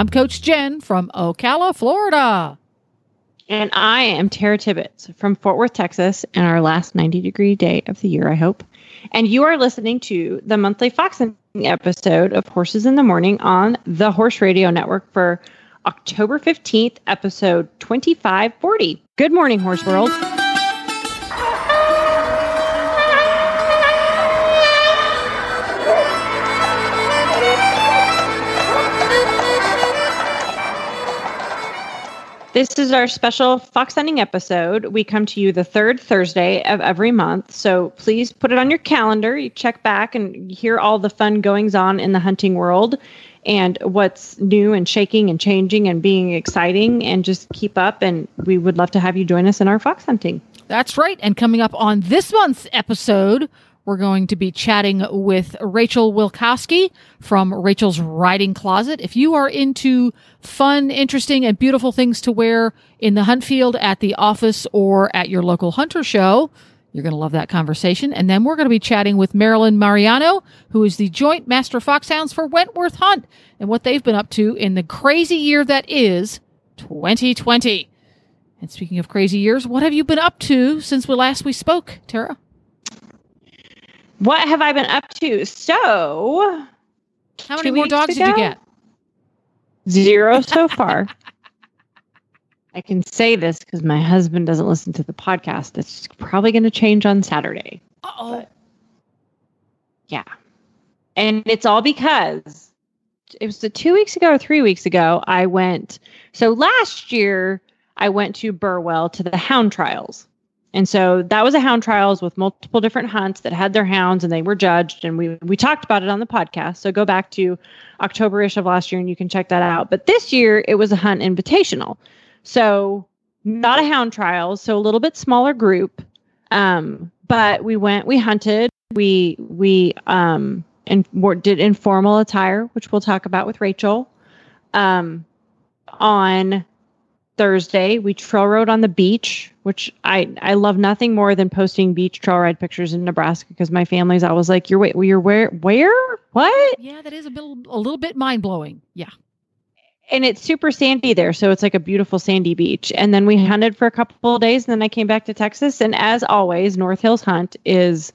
I'm Coach Jenn from Ocala, Florida. And I am Tara Tibbets from Fort Worth, Texas, and our last 90 degree day of the year, I hope. And you are listening to the monthly Foxing episode of Horses in the Morning on the Horse Radio Network for October 15th, episode 2540. Good morning, Horse World. This is our special fox hunting episode. We come to you the third Thursday of every month. So please put it on your calendar. You check back and hear all the fun goings on in the hunting world and what's new and shaking and changing and being exciting and just keep up. And we would love to have you join us in our fox hunting. That's right. And coming up on this month's episode, we're going to be chatting with Rachel Wilkoski from Rachel's Riding Closet. If you are into fun, interesting, and beautiful things to wear in the hunt field, at the office, or at your local hunter show, you're going to love that conversation. And then we're going to be chatting with Marilyn Mariano, who is the joint master foxhounds for Wentworth Hunt and what they've been up to in the crazy year that is 2020. And speaking of crazy years, what have you been up to since we last we spoke, Tara? What have I been up to? So, how many more dogs ago? did you get? Zero so far. I can say this because my husband doesn't listen to the podcast. It's probably going to change on Saturday. oh. Yeah. And it's all because it was the two weeks ago or three weeks ago. I went. So last year, I went to Burwell to the hound trials. And so that was a hound trials with multiple different hunts that had their hounds and they were judged. And we, we talked about it on the podcast. So go back to October-ish of last year and you can check that out. But this year it was a hunt invitational. So not a hound trial. So a little bit smaller group. Um, but we went, we hunted, we, we, um, and did informal attire, which we'll talk about with Rachel. Um, on Thursday, we trail rode on the beach, which I I love nothing more than posting beach trail ride pictures in Nebraska because my family's always like, "You're wait, you're where where what?" Yeah, that is a bit a little bit mind blowing. Yeah, and it's super sandy there, so it's like a beautiful sandy beach. And then we hunted for a couple of days, and then I came back to Texas. And as always, North Hills Hunt is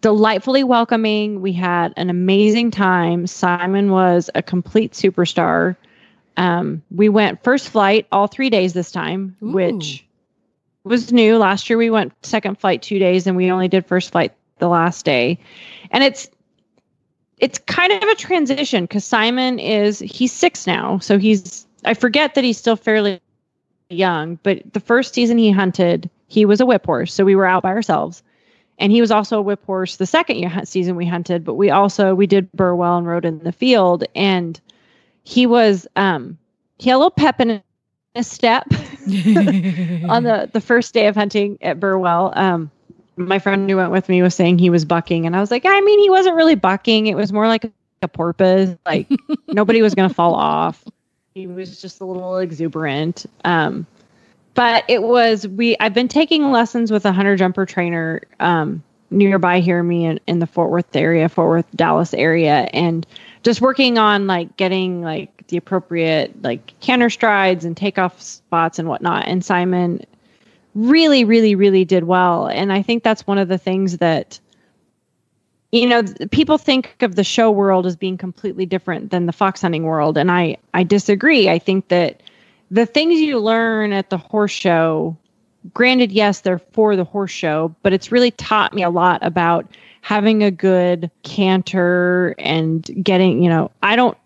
delightfully welcoming. We had an amazing time. Simon was a complete superstar. Um, we went first flight all three days this time, Ooh. which was new. Last year we went second flight two days, and we only did first flight the last day. And it's it's kind of a transition because Simon is he's six now, so he's I forget that he's still fairly young. But the first season he hunted, he was a whip horse, so we were out by ourselves. And he was also a whip horse the second year season we hunted, but we also we did Burwell and rode in the field and he was um he had a little pep in his step on the the first day of hunting at Burwell. Um my friend who went with me was saying he was bucking and I was like, I mean, he wasn't really bucking. It was more like a porpoise. Like nobody was going to fall off. He was just a little exuberant. Um, but it was we. I've been taking lessons with a hunter jumper trainer um, nearby here, me in, in the Fort Worth area, Fort Worth, Dallas area, and just working on like getting like the appropriate like canter strides and takeoff spots and whatnot. And Simon really, really, really did well. And I think that's one of the things that you know people think of the show world as being completely different than the fox hunting world and i i disagree i think that the things you learn at the horse show granted yes they're for the horse show but it's really taught me a lot about having a good canter and getting, you know, I don't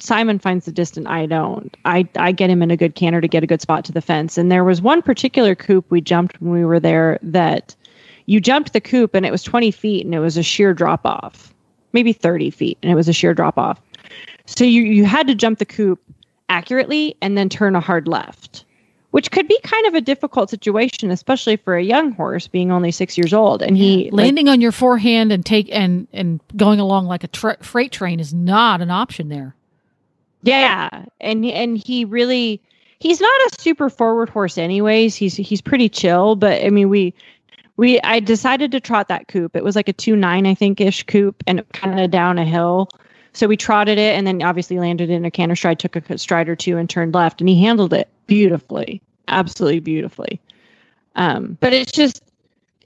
Simon finds the distant, I don't. I, I get him in a good canter to get a good spot to the fence. And there was one particular coop we jumped when we were there that you jumped the coop and it was 20 feet and it was a sheer drop off, maybe 30 feet, and it was a sheer drop off. So you, you had to jump the coop accurately and then turn a hard left, which could be kind of a difficult situation, especially for a young horse being only six years old. And he like, landing on your forehand and take and and going along like a tra- freight train is not an option there. Yeah, and and he really he's not a super forward horse anyways. He's he's pretty chill, but I mean we we I decided to trot that coop. It was like a two nine I think ish coop and kind of down a hill. So we trotted it and then obviously landed in a canter stride, took a stride or two and turned left and he handled it beautifully. Absolutely beautifully. Um, but it's just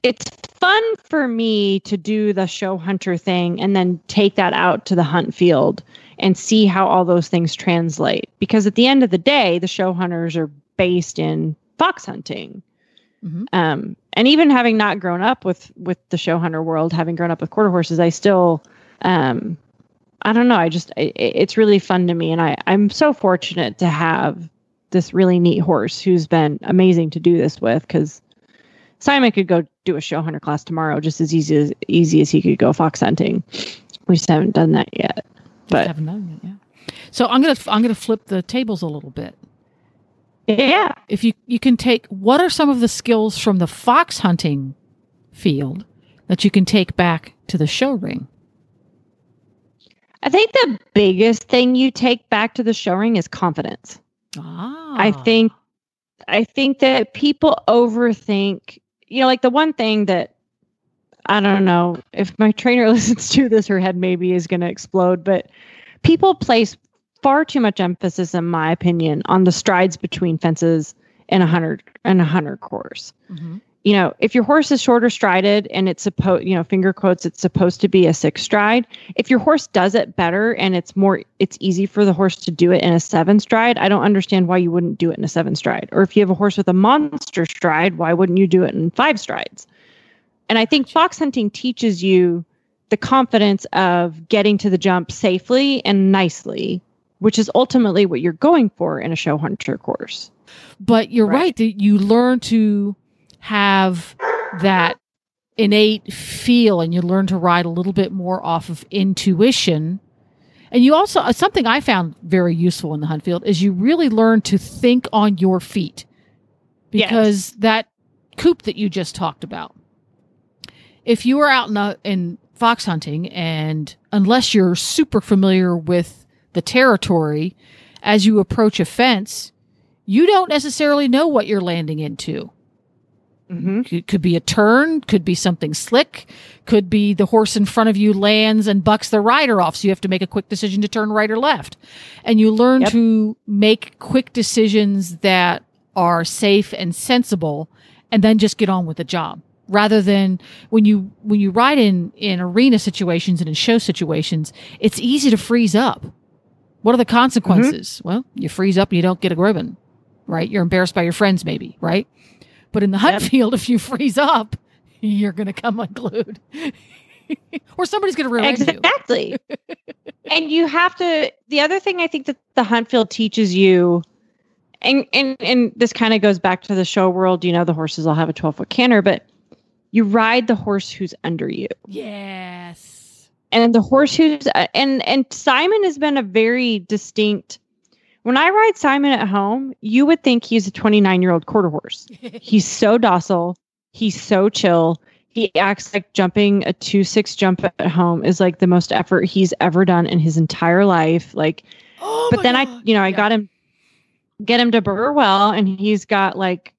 it's fun for me to do the show hunter thing and then take that out to the hunt field and see how all those things translate. Because at the end of the day, the show hunters are based in fox hunting. Mm-hmm. Um, and even having not grown up with with the show hunter world, having grown up with quarter horses, I still, um, I don't know. I just it, it's really fun to me, and I I'm so fortunate to have this really neat horse who's been amazing to do this with because Simon could go do a show hunter class tomorrow just as easy as easy as he could go fox hunting. We just haven't done that yet. But haven't done it, yeah. So I'm gonna I'm gonna flip the tables a little bit. Yeah. If you you can take what are some of the skills from the fox hunting field that you can take back to the show ring? I think the biggest thing you take back to the show ring is confidence. Ah. I think I think that people overthink, you know, like the one thing that I don't know if my trainer listens to this, her head maybe is going to explode. But people place far too much emphasis, in my opinion, on the strides between fences and a hunter and a hunter course. Mm-hmm. You know, if your horse is shorter strided and it's supposed, you know, finger quotes, it's supposed to be a six stride. If your horse does it better and it's more, it's easy for the horse to do it in a seven stride. I don't understand why you wouldn't do it in a seven stride. Or if you have a horse with a monster stride, why wouldn't you do it in five strides? And I think fox hunting teaches you the confidence of getting to the jump safely and nicely, which is ultimately what you're going for in a show hunter course. But you're right, right that you learn to have that innate feel and you learn to ride a little bit more off of intuition. And you also, uh, something I found very useful in the hunt field is you really learn to think on your feet because yes. that coop that you just talked about if you are out in, a, in fox hunting and unless you're super familiar with the territory as you approach a fence, you don't necessarily know what you're landing into. Mm-hmm. It could be a turn, could be something slick, could be the horse in front of you lands and bucks the rider off. So you have to make a quick decision to turn right or left. And you learn yep. to make quick decisions that are safe and sensible and then just get on with the job rather than when you when you ride in in arena situations and in show situations it's easy to freeze up what are the consequences mm-hmm. well you freeze up and you don't get a ribbon right you're embarrassed by your friends maybe right but in the hunt yep. field if you freeze up you're going to come unglued or somebody's going to ruin exactly. you exactly and you have to the other thing i think that the hunt field teaches you and and and this kind of goes back to the show world you know the horses all have a 12 foot canter but you ride the horse who's under you. Yes. And the horse who's and and Simon has been a very distinct when I ride Simon at home, you would think he's a 29 year old quarter horse. he's so docile. He's so chill. He acts like jumping a 2 6 jump at home is like the most effort he's ever done in his entire life. Like, oh but then God. I, you know, I yeah. got him, get him to Burwell and he's got like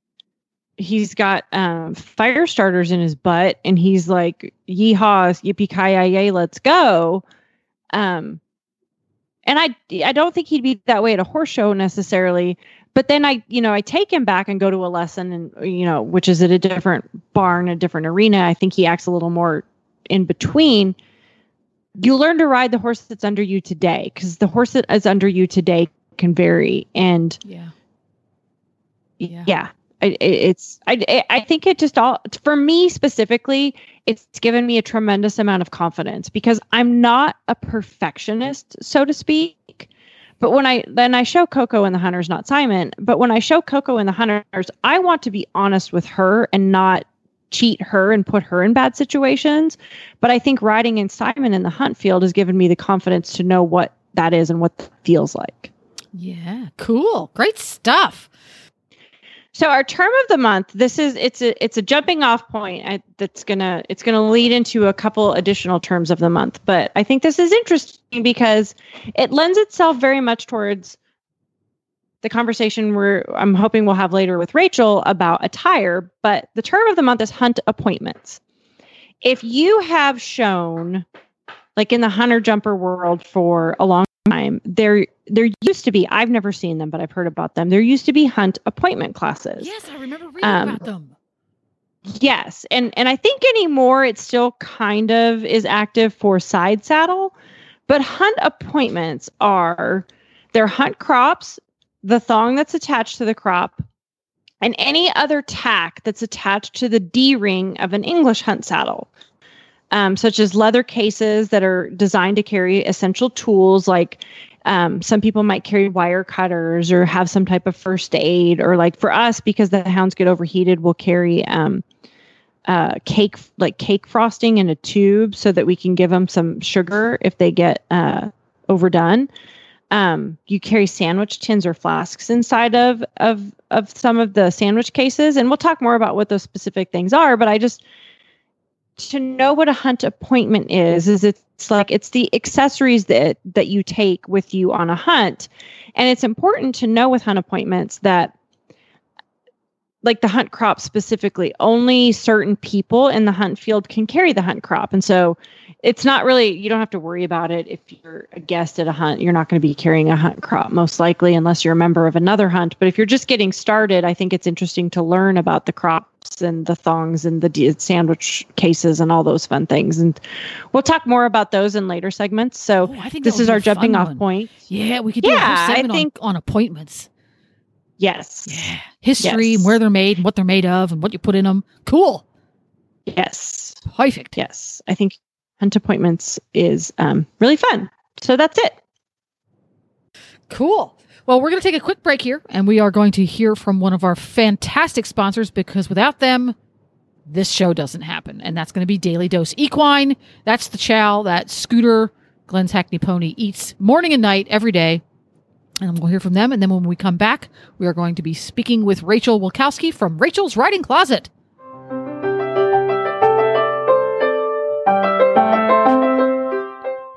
he's got um, fire starters in his butt and he's like yeehaw yippee ki yay let's go um and i i don't think he'd be that way at a horse show necessarily but then i you know i take him back and go to a lesson and you know which is at a different barn a different arena. I think he acts a little more in between. You learn to ride the horse that's under you today because the horse that is under you today can vary. And yeah. yeah, yeah it, it's I I think it just all for me specifically it's given me a tremendous amount of confidence because I'm not a perfectionist so to speak but when I then I show Coco and the hunters not Simon but when I show Coco and the hunters I want to be honest with her and not cheat her and put her in bad situations but I think riding in Simon in the hunt field has given me the confidence to know what that is and what that feels like Yeah, cool. Great stuff. So our term of the month, this is it's a it's a jumping off point I, that's gonna it's gonna lead into a couple additional terms of the month. But I think this is interesting because it lends itself very much towards the conversation we're I'm hoping we'll have later with Rachel about attire. But the term of the month is hunt appointments. If you have shown, like in the hunter jumper world for a long time, there there used to be I've never seen them, but I've heard about them. There used to be hunt appointment classes. Yes, I remember reading Um, about them. Yes, and and I think anymore it still kind of is active for side saddle, but hunt appointments are their hunt crops, the thong that's attached to the crop, and any other tack that's attached to the D ring of an English hunt saddle, um, such as leather cases that are designed to carry essential tools like. Um, some people might carry wire cutters or have some type of first aid, or like for us, because the hounds get overheated, we'll carry um, uh, cake like cake frosting in a tube so that we can give them some sugar if they get uh, overdone. Um, you carry sandwich tins or flasks inside of of of some of the sandwich cases, and we'll talk more about what those specific things are. But I just to know what a hunt appointment is is it's like it's the accessories that that you take with you on a hunt. And it's important to know with hunt appointments that like the hunt crop specifically, only certain people in the hunt field can carry the hunt crop. And so it's not really, you don't have to worry about it if you're a guest at a hunt. You're not going to be carrying a hunt crop, most likely, unless you're a member of another hunt. But if you're just getting started, I think it's interesting to learn about the crops and the thongs and the sandwich cases and all those fun things. And we'll talk more about those in later segments. So Oh, I think this is our jumping fun off point. Yeah, we could do a Yeah, whole I segment think- on, on appointments. Yes. Yeah, history Yes. where they're made, and what they're made of, and what you put in them. Cool, Yes. perfect. Yes, I think hunt appointments is um, really fun. So that's it. Cool. Well, we're going to take a quick break here, and we are going to hear from one of our fantastic sponsors because without them, this show doesn't happen. And that's going to be Daily Dose Equine. That's the chow that Scooter, Glenn's Hackney Pony, eats morning and night every day. And we'll hear from them. And then when we come back, we are going to be speaking with Rachel Wilkoski from Rachel's Riding Closet.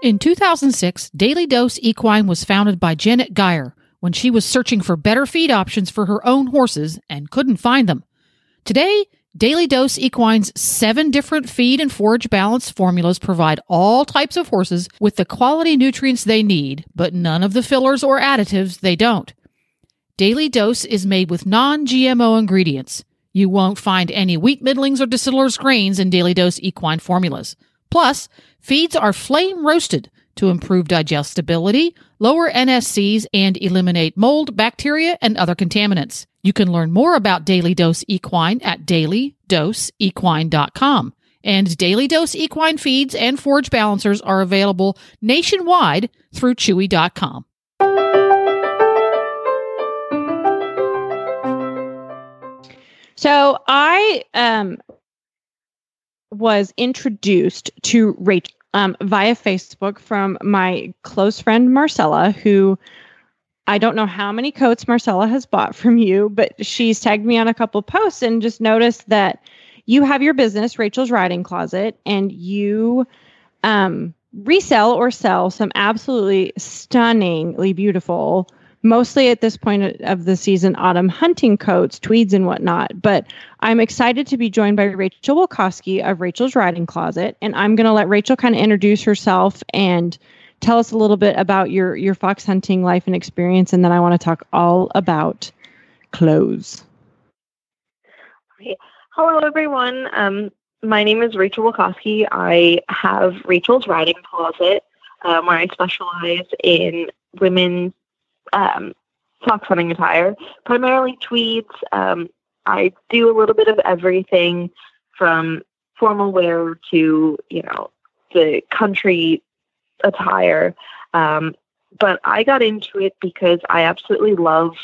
In 2006, Daily Dose Equine was founded by Janet Geyer when she was searching for better feed options for her own horses and couldn't find them. Today, Daily Dose Equine's seven different feed and forage balance formulas provide all types of horses with the quality nutrients they need, but none of the fillers or additives they don't. Daily Dose is made with non GMO ingredients. You won't find any wheat middlings or distillers grains in Daily Dose Equine formulas. Plus, feeds are flame roasted to improve digestibility, lower NSCs, and eliminate mold, bacteria, and other contaminants. You can learn more about Daily Dose Equine at dailydoseequine.com. And Daily Dose Equine feeds and forage balancers are available nationwide through chewy.com. So I um, was introduced to Rachel um, via Facebook from my close friend Marcella, who I don't know how many coats Marcella has bought from you, but she's tagged me on a couple posts and just noticed that you have your business, Rachel's Riding Closet, and you um, resell or sell some absolutely stunningly beautiful mostly at this point of the season, autumn hunting coats, tweeds, and whatnot. But I'm excited to be joined by Rachel Wilkoski of Rachel's Riding Closet, and I'm going to let Rachel kind of introduce herself and tell us a little bit about your your fox hunting life and experience, and then I want to talk all about clothes. Hello, everyone. Um, my name is Rachel Wilkoski. I have Rachel's Riding Closet, um, where I specialize in women's um, fox hunting attire, primarily tweeds. Um, I do a little bit of everything from formal wear to, you know, the country attire. Um, but I got into it because I absolutely love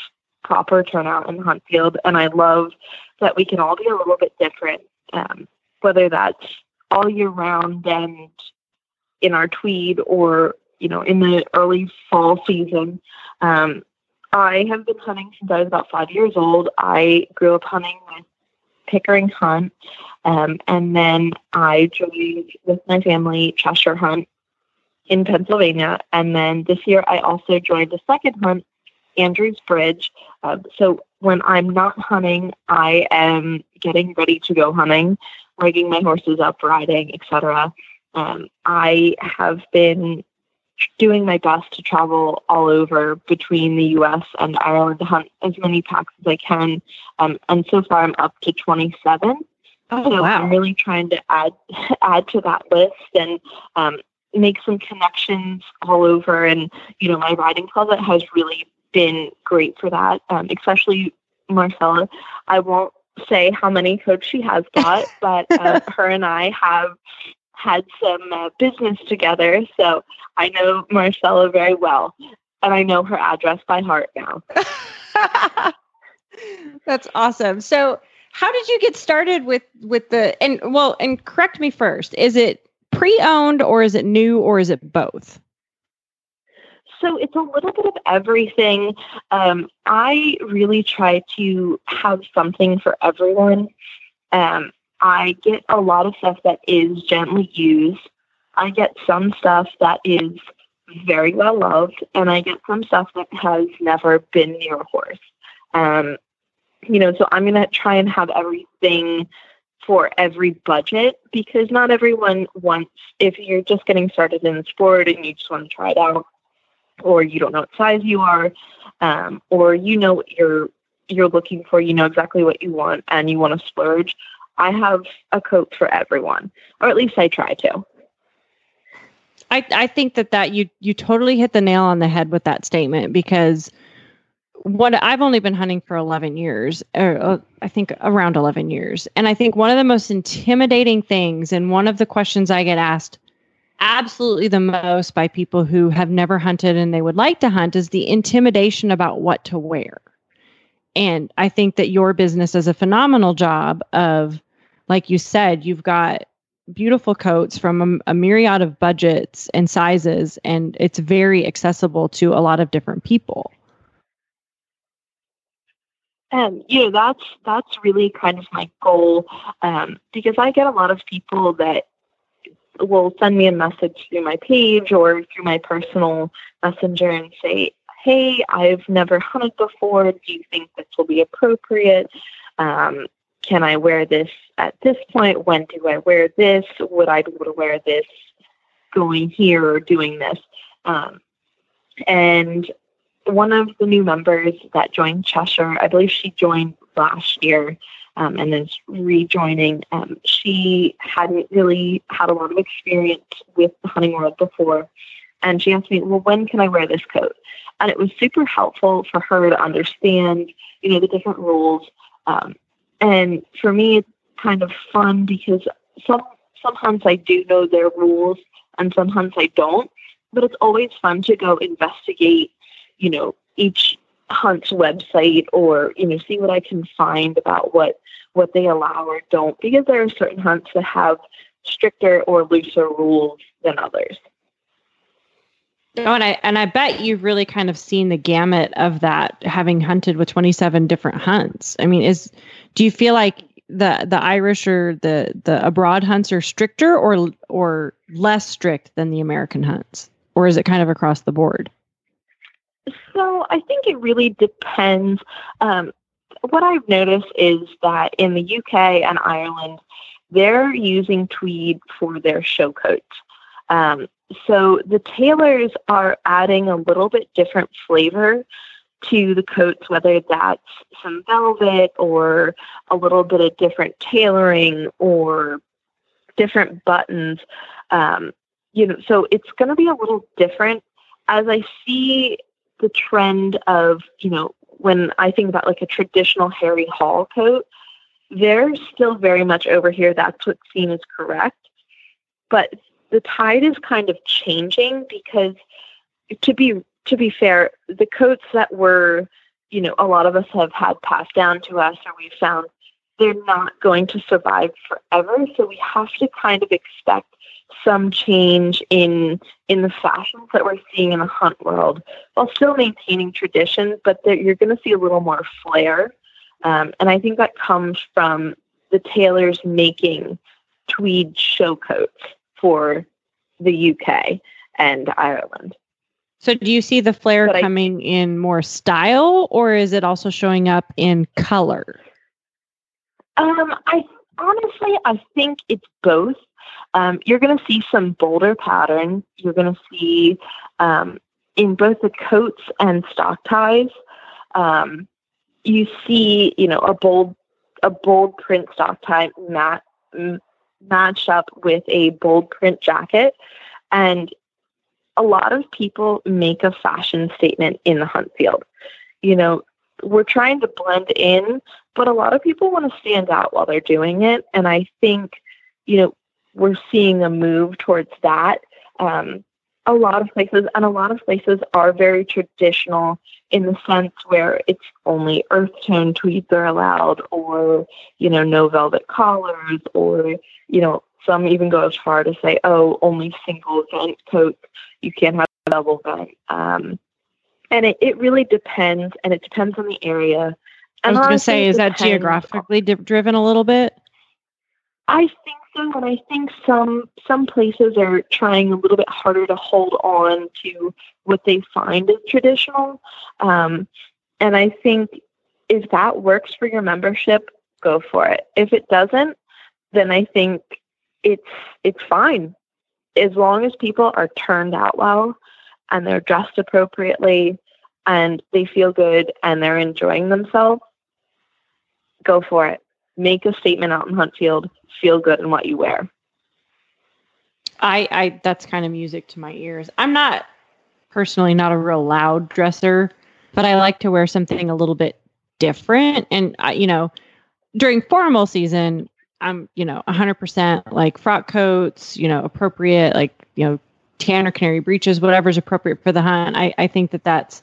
proper turnout in the hunt field, and I love that we can all be a little bit different, um, whether that's all year round and in our tweed or you know in the early fall season. Um, I have been hunting since I was about five years old. I grew up hunting with Pickering Hunt, um, and then I joined with my family Cheshire Hunt in Pennsylvania. And then this year I also joined a second hunt, Andrews Bridge. Um, so when I'm not hunting, I am getting ready to go hunting, rigging my horses up, riding, etc. Um, I have been doing my best to travel all over between the U.S. and Ireland to hunt as many packs as I can. Um, and so far, I'm up to 27. Oh, so wow. I'm really trying to add add to that list and um, make some connections all over. And you know, my riding closet has really been great for that, um, especially Marcella. I won't say how many coats she has got, but uh, her and I have had some uh, business together, so I know Marcella very well, and I know her address by heart now. That's awesome. So, how did you get started with with the and well, and correct me first. Is it pre-owned or is it new or is it both? So it's a little bit of everything. Um, I really try to have something for everyone. Um, I get a lot of stuff that is gently used. I get some stuff that is very well loved, and I get some stuff that has never been near a horse. Um, you know, so I'm going to try and have everything for every budget because not everyone wants, if you're just getting started in the sport and you just want to try it out, or you don't know what size you are, um, or you know what you're you're looking for, you know exactly what you want, and you want to splurge. I have a coat for everyone, or at least I try to. I, I think that that you you totally hit the nail on the head with that statement because what I've only been hunting for 11 years, or uh, I think around 11 years. And I think one of the most intimidating things, and one of the questions I get asked absolutely the most by people who have never hunted and they would like to hunt, is the intimidation about what to wear. And I think that your business does a phenomenal job of, like you said, you've got beautiful coats from a, a myriad of budgets and sizes, and it's very accessible to a lot of different people. Um, you know, that's that's really kind of my goal um, because I get a lot of people that will send me a message through my page or through my personal messenger and say, "Hey, I've never hunted before. Do you think this will be appropriate? Um, can I wear this at this point? When do I wear this? Would I be able to wear this going here or doing this?" Um, and one of the new members that joined Cheshire, I believe she joined last year um, and is rejoining. Um, she hadn't really had a lot of experience with the hunting world before. And she asked me, well, when can I wear this coat? And it was super helpful for her to understand, you know, the different rules. Um, and for me, it's kind of fun because some some hunts I do know their rules and some hunts I don't. But it's always fun to go investigate you know, each hunt's website or, you know, see what I can find about what what they allow or don't because there are certain hunts that have stricter or looser rules than others. Oh, and I and I bet you've really kind of seen the gamut of that, having hunted with twenty seven different hunts. I mean, is do you feel like the the Irish or the the abroad hunts are stricter or or less strict than the American hunts, or is it kind of across the board? So I think it really depends. Um, what I've noticed is that in the UK and Ireland, they're using tweed for their show coats. Um, so the tailors are adding a little bit different flavor to the coats, whether that's some velvet or a little bit of different tailoring or different buttons. Um, you know, so it's going to be a little different. As I see the trend of, you know, when I think about like a traditional Harry Hall coat, they're still very much over here. That's what's seen as correct. But the tide is kind of changing because to be to be fair, the coats that were, you know, a lot of us have had passed down to us or we've found they're not going to survive forever. So we have to kind of expect some change in in the fashions that we're seeing in the hunt world, while still maintaining tradition. But there, you're going to see a little more flair, um, and I think that comes from the tailors making tweed show coats for the UK and Ireland. So do you see the flair But I- coming in more style or is it also showing up in color? Um, I honestly, I think it's both. Um, you're going to see some bolder patterns. You're going to see um, in both the coats and stock ties. Um, you see, you know, a bold, a bold print stock tie mat, m- matched up with a bold print jacket, and a lot of people make a fashion statement in the hunt field. You know, we're trying to blend in but a lot of people want to stand out while they're doing it and i think you know we're seeing a move towards that. Um, a lot of places and a lot of places are very traditional in the sense where it's only earth tone tweeds are allowed or you know no velvet collars or you know some even go as far to say oh only single vent coats. You can't have double vent. Um, and it, it really depends and it depends on the area. I was going to say, is that geographically di- driven a little bit? I think so, and I think some some places are trying a little bit harder to hold on to what they find as traditional. Um, and I think if that works for your membership, go for it. If it doesn't, then I think it's it's fine as long as people are turned out well and they're dressed appropriately and they feel good and they're enjoying themselves. Go for it. Make a statement out in Huntfield. Feel good in what you wear. I, I that's kind of music to my ears. I'm not personally not a real loud dresser, but I like to wear something a little bit different. And you know, during formal season, I'm you know 100% like frock coats, you know, appropriate like you know tan or canary breeches, whatever's appropriate for the hunt. I I think that that's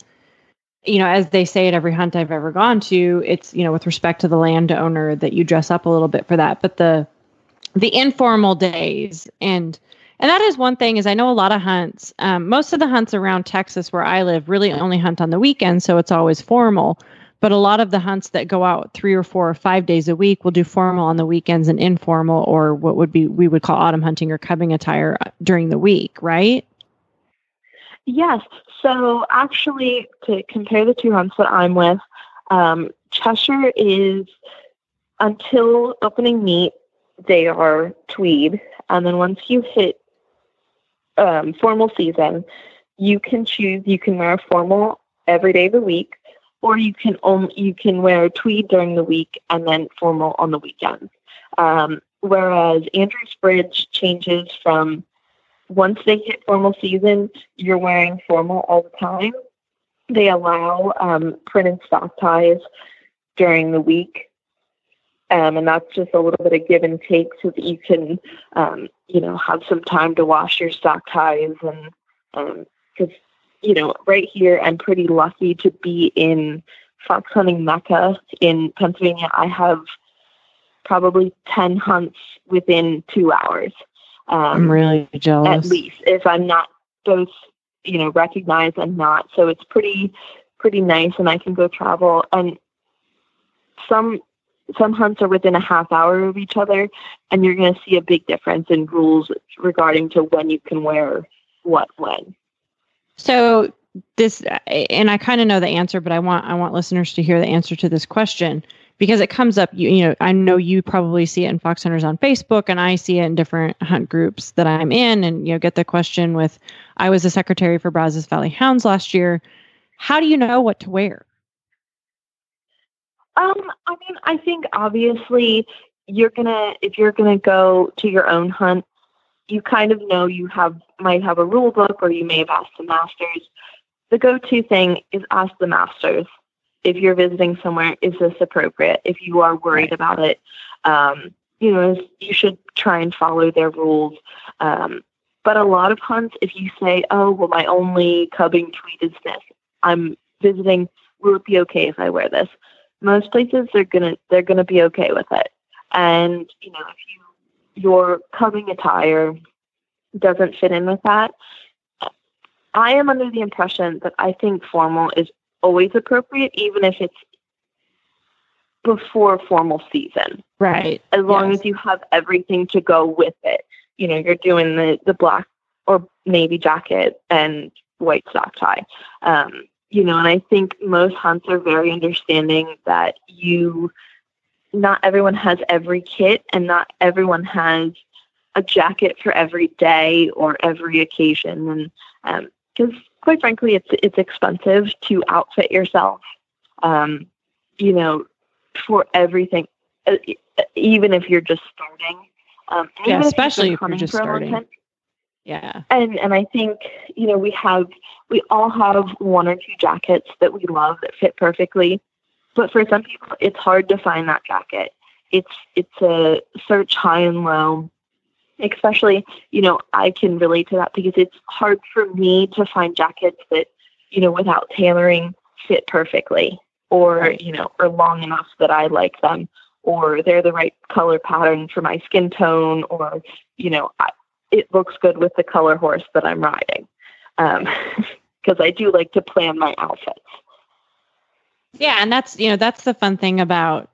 you know, as they say at every hunt I've ever gone to, it's you know with respect to the landowner that you dress up a little bit for that, but the the informal days and and that is one thing is i know a lot of hunts um, most of the hunts around texas where i live really only hunt on the weekends so it's always formal. But a lot of the hunts that go out three or four or five days a week will do formal on the weekends and informal or what would be we would call autumn hunting or cubbing attire uh, during the week right? Yes. So actually, to compare the two hunts that I'm with, um, Cheshire is until opening meet, they are tweed, and then once you hit um, formal season, you can choose. You can wear formal every day of the week, or you can only you can wear tweed during the week and then formal on the weekends. Um, whereas Andrews Bridge changes from once they hit formal season, you're wearing formal all the time. They allow um, print and stock ties during the week. Um, and that's just a little bit of give and take so that you can, um, you know, have some time to wash your stock ties. And because, you know, right here, I'm pretty lucky to be in fox hunting mecca in Pennsylvania. I have probably 10 hunts within two hours. Um, i'm really jealous at least if I'm not both, you know, recognized and not. So it's pretty pretty nice and I can go travel and some some hunts are within a half hour of each other and you're gonna see a big difference in rules regarding to when you can wear what when. So this, and I kind of know the answer, but I want I want listeners to hear the answer to this question because it comes up. You, you know, I know you probably see it in Fox Hunters on Facebook, and I see it in different hunt groups that I'm in, and you know, get the question with. I was a secretary for Brazos Valley Hounds last year. How do you know what to wear? Um, I mean, I think obviously you're gonna if you're gonna go to your own hunt, you kind of know you have might have a rule book or you may have asked the masters. The go-to thing is ask the masters if you're visiting somewhere. Is this appropriate? If you are worried about it, um, you know you should try and follow their rules. Um, but a lot of hunts, if you say, "Oh, well, my only cubbing tweet is this," I'm visiting. Will it be okay if I wear this? most places they're gonna they're gonna be okay with it. And you know, if you your cubbing attire doesn't fit in with that. I am under the impression that I think formal is always appropriate, even if it's before formal season. Right. As long Yes. as you have everything to go with it. You know, you're doing the, the black or navy jacket and white stock tie. Um, you know, and I think most hunts are very understanding that you, not everyone has every kit and not everyone has a jacket for every day or every occasion. And because quite frankly, it's, it's expensive to outfit yourself, um, you know, for everything, uh, even if you're just starting. Um, Yeah, if especially been if you're just for a long starting. Yeah. and and I think you know we have we all have one or two jackets that we love that fit perfectly, but for some people it's hard to find that jacket. It's it's a search high and low. Especially, you know, I can relate to that because it's hard for me to find jackets that, you know, without tailoring fit perfectly or, you know, or long enough that I like them or they're the right color pattern for my skin tone or, you know, I, it looks good with the color horse that I'm riding. Um, because I do like to plan my outfits. Yeah, and that's you know that's the fun thing about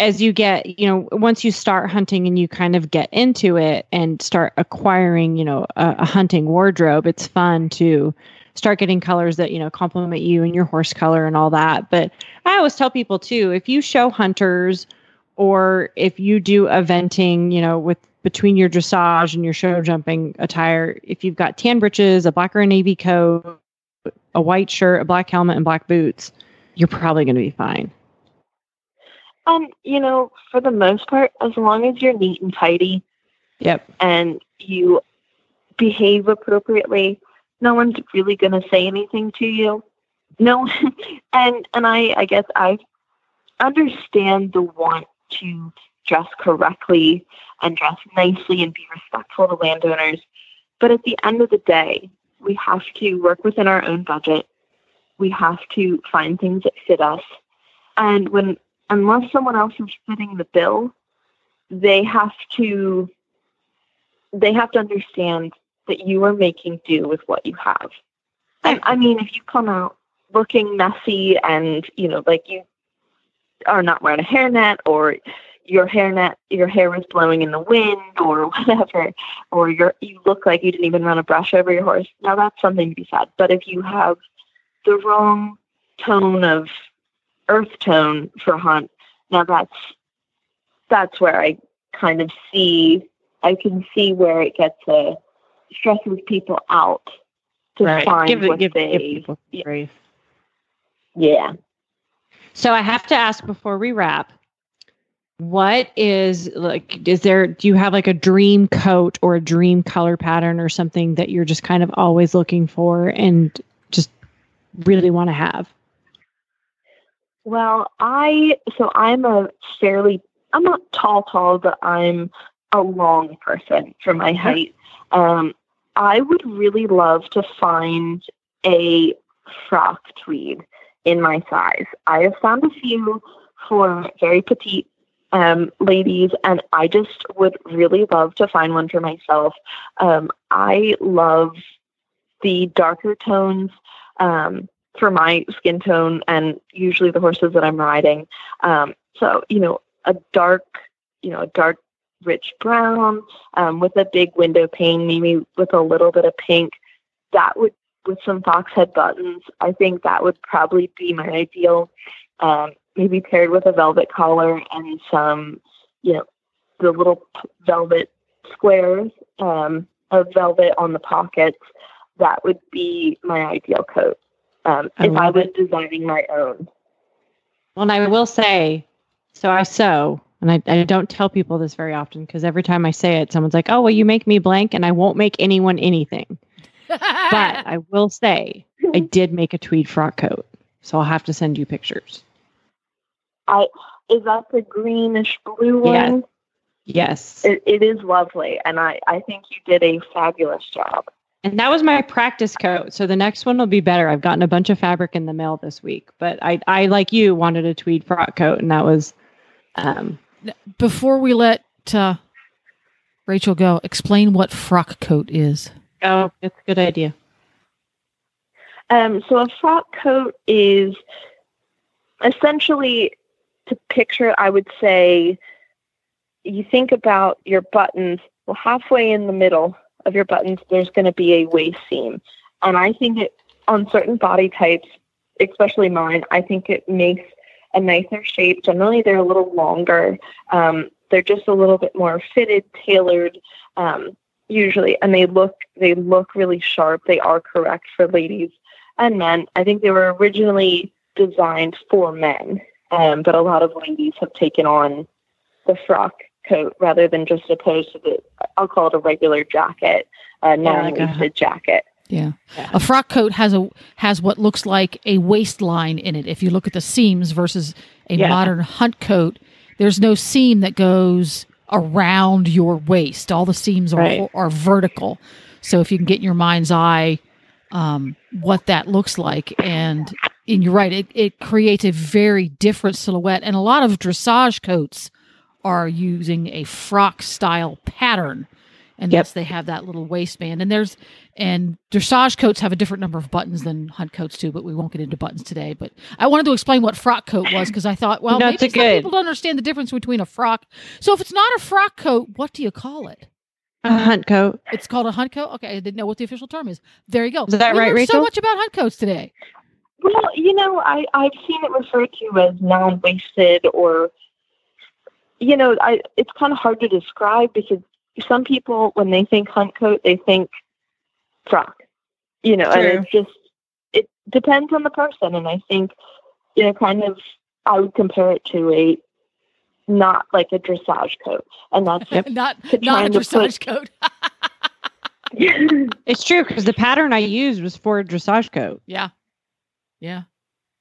as you get you know once you start hunting and you kind of get into it and start acquiring you know a, a hunting wardrobe, it's fun to start getting colors that you know complement you and your horse color and all that. But I always tell people too, if you show hunters or if you do eventing, you know, with between your dressage and your show jumping attire, if you've got tan breeches, a black or a navy coat, a white shirt, a black helmet, and black boots, you're probably going to be fine. Um, you know, for the most part, as long as you're neat and tidy Yep. and you behave appropriately, no one's really going to say anything to you. No, and and I I guess I understand the want to dress correctly and dress nicely and be respectful to landowners, but at the end of the day, we have to work within our own budget. We have to find things that fit us, and when unless someone else is fitting the bill, they have to they have to understand that you are making do with what you have. I mean, if you come out looking messy and you know, like you are not wearing a hairnet or your hairnet your hair is blowing in the wind or whatever, or you're you look like you didn't even run a brush over your horse, now that's something to be said. But if you have the wrong tone of earth tone for hunt, now that's that's where I kind of see I can see where it gets uh, stresses people out to find Give, what give, they give people yeah. grief. yeah. So I have to ask before we wrap. What is like? Is there? Do you have like a dream coat or a dream color pattern or something that you're just kind of always looking for and just really want to have? Well, I so I'm a fairly I'm not tall tall, but I'm a long person for my height. Um, I would really love to find a frock tweed in my size. I have found a few for very petite um, ladies, and I just would really love to find one for myself. Um, I love the darker tones um, for my skin tone and usually the horses that I'm riding. Um, so, you know, a dark, you know, a dark, rich brown um, with a big window pane, maybe with a little bit of pink. That would, with some fox head buttons, I think that would probably be my ideal. Um, maybe paired with a velvet collar and some, you know, the little velvet squares um, of velvet on the pockets. That would be my ideal coat um, I if I was it. designing my own. Well, and I will say, so I sew, and I, I don't tell people this very often because every time I say it, someone's like, "Oh, well, you make me blank," and I won't make anyone anything. But I will say, I did make a tweed frock coat, so I'll have to send you pictures. I is that the greenish blue one? Yes, It, it is lovely, and I I think you did a fabulous job. And that was my practice coat. So the next one will be better. I've gotten a bunch of fabric in the mail this week, but I, I like you, wanted a tweed frock coat, and that was, um, Before we let uh, Rachel, go explain what frock coat is. Oh, that's a good idea. Um, so a frock coat is essentially to picture, I would say, you think about your buttons, well, halfway in the middle of your buttons, there's going to be a waist seam. And I think it, on certain body types, especially mine, I think it makes a nicer shape. Generally, they're a little longer. Um, they're just a little bit more fitted, tailored, um, usually, and they look they look really sharp. They are correct for ladies and men. I think they were originally designed for men, um, but a lot of ladies have taken on the frock coat rather than just opposed to the I'll call it a regular jacket, a non-waisted jacket. Yeah. A frock coat has a has what looks like a waistline in it. If you look at the seams versus a Yeah. modern hunt coat, there's no seam that goes around your waist. All the seams are Right. are vertical. So if you can get in your mind's eye um, what that looks like, and and you're right, it it creates a very different silhouette. And a lot of dressage coats are using a frock style pattern and Yep. yes, they have that little waistband. And there's and dressage coats have a different number of buttons than hunt coats too, but we won't get into buttons today. But I wanted to explain what frock coat was because I thought, well, No, maybe it's some a good. people don't understand the difference between a frock. So if it's not a frock coat, what do you call it? A hunt coat. It's called a hunt coat. Okay, I didn't know what the official term is. There you go. Is that We right, learned So much about hunt coats today. Well, you know, I, I've seen it referred to as non waisted or, you know, I it's kind of hard to describe because some people, when they think hunt coat, they think frock, you know, True. and it's just, it depends on the person. And I think, you know, kind of, I would compare it to a, not like a dressage coat. And that's, not not a trying to dressage coat. It's true because the pattern I used was for a dressage coat. yeah, yeah,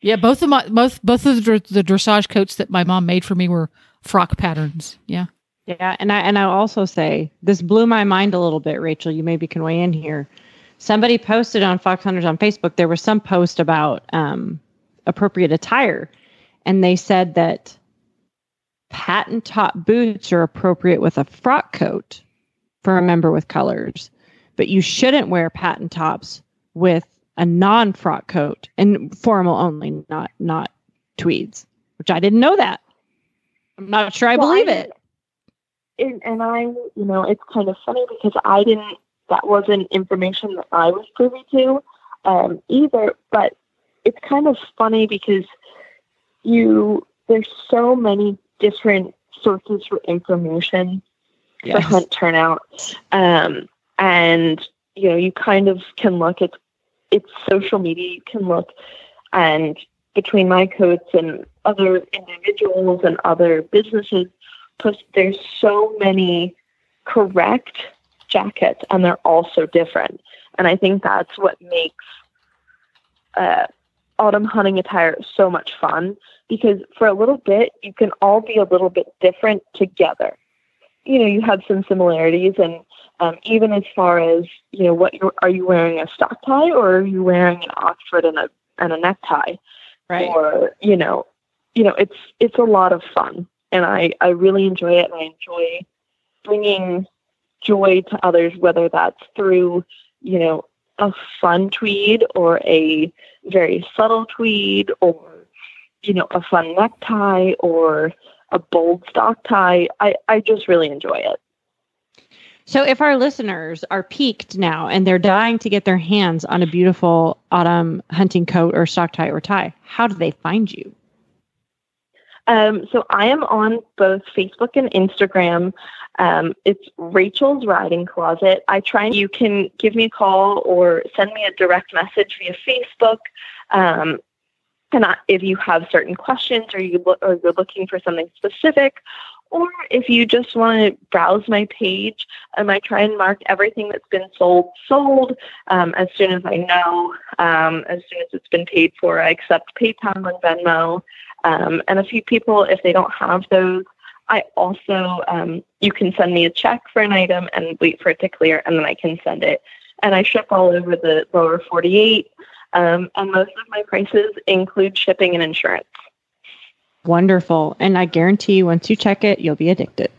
yeah. Both of my both both of the, the dressage coats that my mom made for me were frock patterns. Yeah. Yeah, and I and I also say this blew my mind a little bit, Rachel. You maybe can weigh in here. Somebody posted on Fox Hunters on Facebook. There was some post about um, appropriate attire, and they said that patent top boots are appropriate with a frock coat for a member with colors, but you shouldn't wear patent tops with a non frock coat and formal only, not not tweeds. Which I didn't know that. I'm not sure I Well, believe I- it. and, and I, you know, it's kind of funny because I didn't, that wasn't information that I was privy to um, either. But it's kind of funny because you, there's so many different sources for information for hunt turnout. Um, and, you know, you kind of can look at, it's social media, you can look and between my coats and other individuals and other businesses, post, there's so many correct jackets and they're all so different. And I think that's what makes uh, autumn hunting attire so much fun because for a little bit, you can all be a little bit different together. You know, you have some similarities and um, even as far as, you know, what you're, are you wearing a stock tie or are you wearing an Oxford and a, and a necktie? Right. or you know you know it's it's a lot of fun. And i i really enjoy it. And i enjoy bringing joy to others whether that's through you know a fun tweed or a very subtle tweed or you know a fun necktie or a bold stock tie. I i just really enjoy it. So, if our listeners are piqued now and they're dying to get their hands on a beautiful autumn hunting coat or stock tie or tie, how do they find you? Um, so I am on both Facebook and Instagram. Um, it's Rachel's Riding Closet. I try. You can give me a call or send me a direct message via Facebook. Um, and I, if you have certain questions or you or you're looking for something specific, or if you just want to browse my page, um, I try and mark everything that's been sold sold um, as soon as I know. Um, as soon as it's been paid for, I accept PayPal and Venmo. Um, and a few people, if they don't have those, I also, um, you can send me a check for an item and wait for it to clear, and then I can send it. And I ship all over the lower 48, um, and most of my prices include shipping and insurance. Wonderful. And I guarantee you, once you check it, you'll be addicted.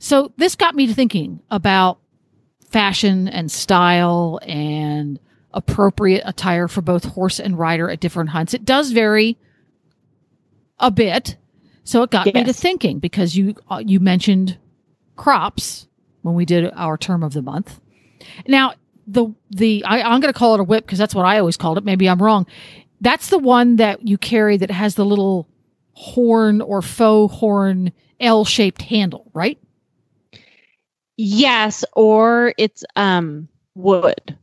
So this got me to thinking about fashion and style and appropriate attire for both horse and rider at different hunts. It does vary a bit. So it got me to thinking because you uh, you mentioned crops when we did our term of the month. Now the the I, I'm going to call it a whip because that's what I always called it. Maybe I'm wrong. That's the one that you carry that has the little horn or faux horn L shaped handle, right? Yes, or it's um wood.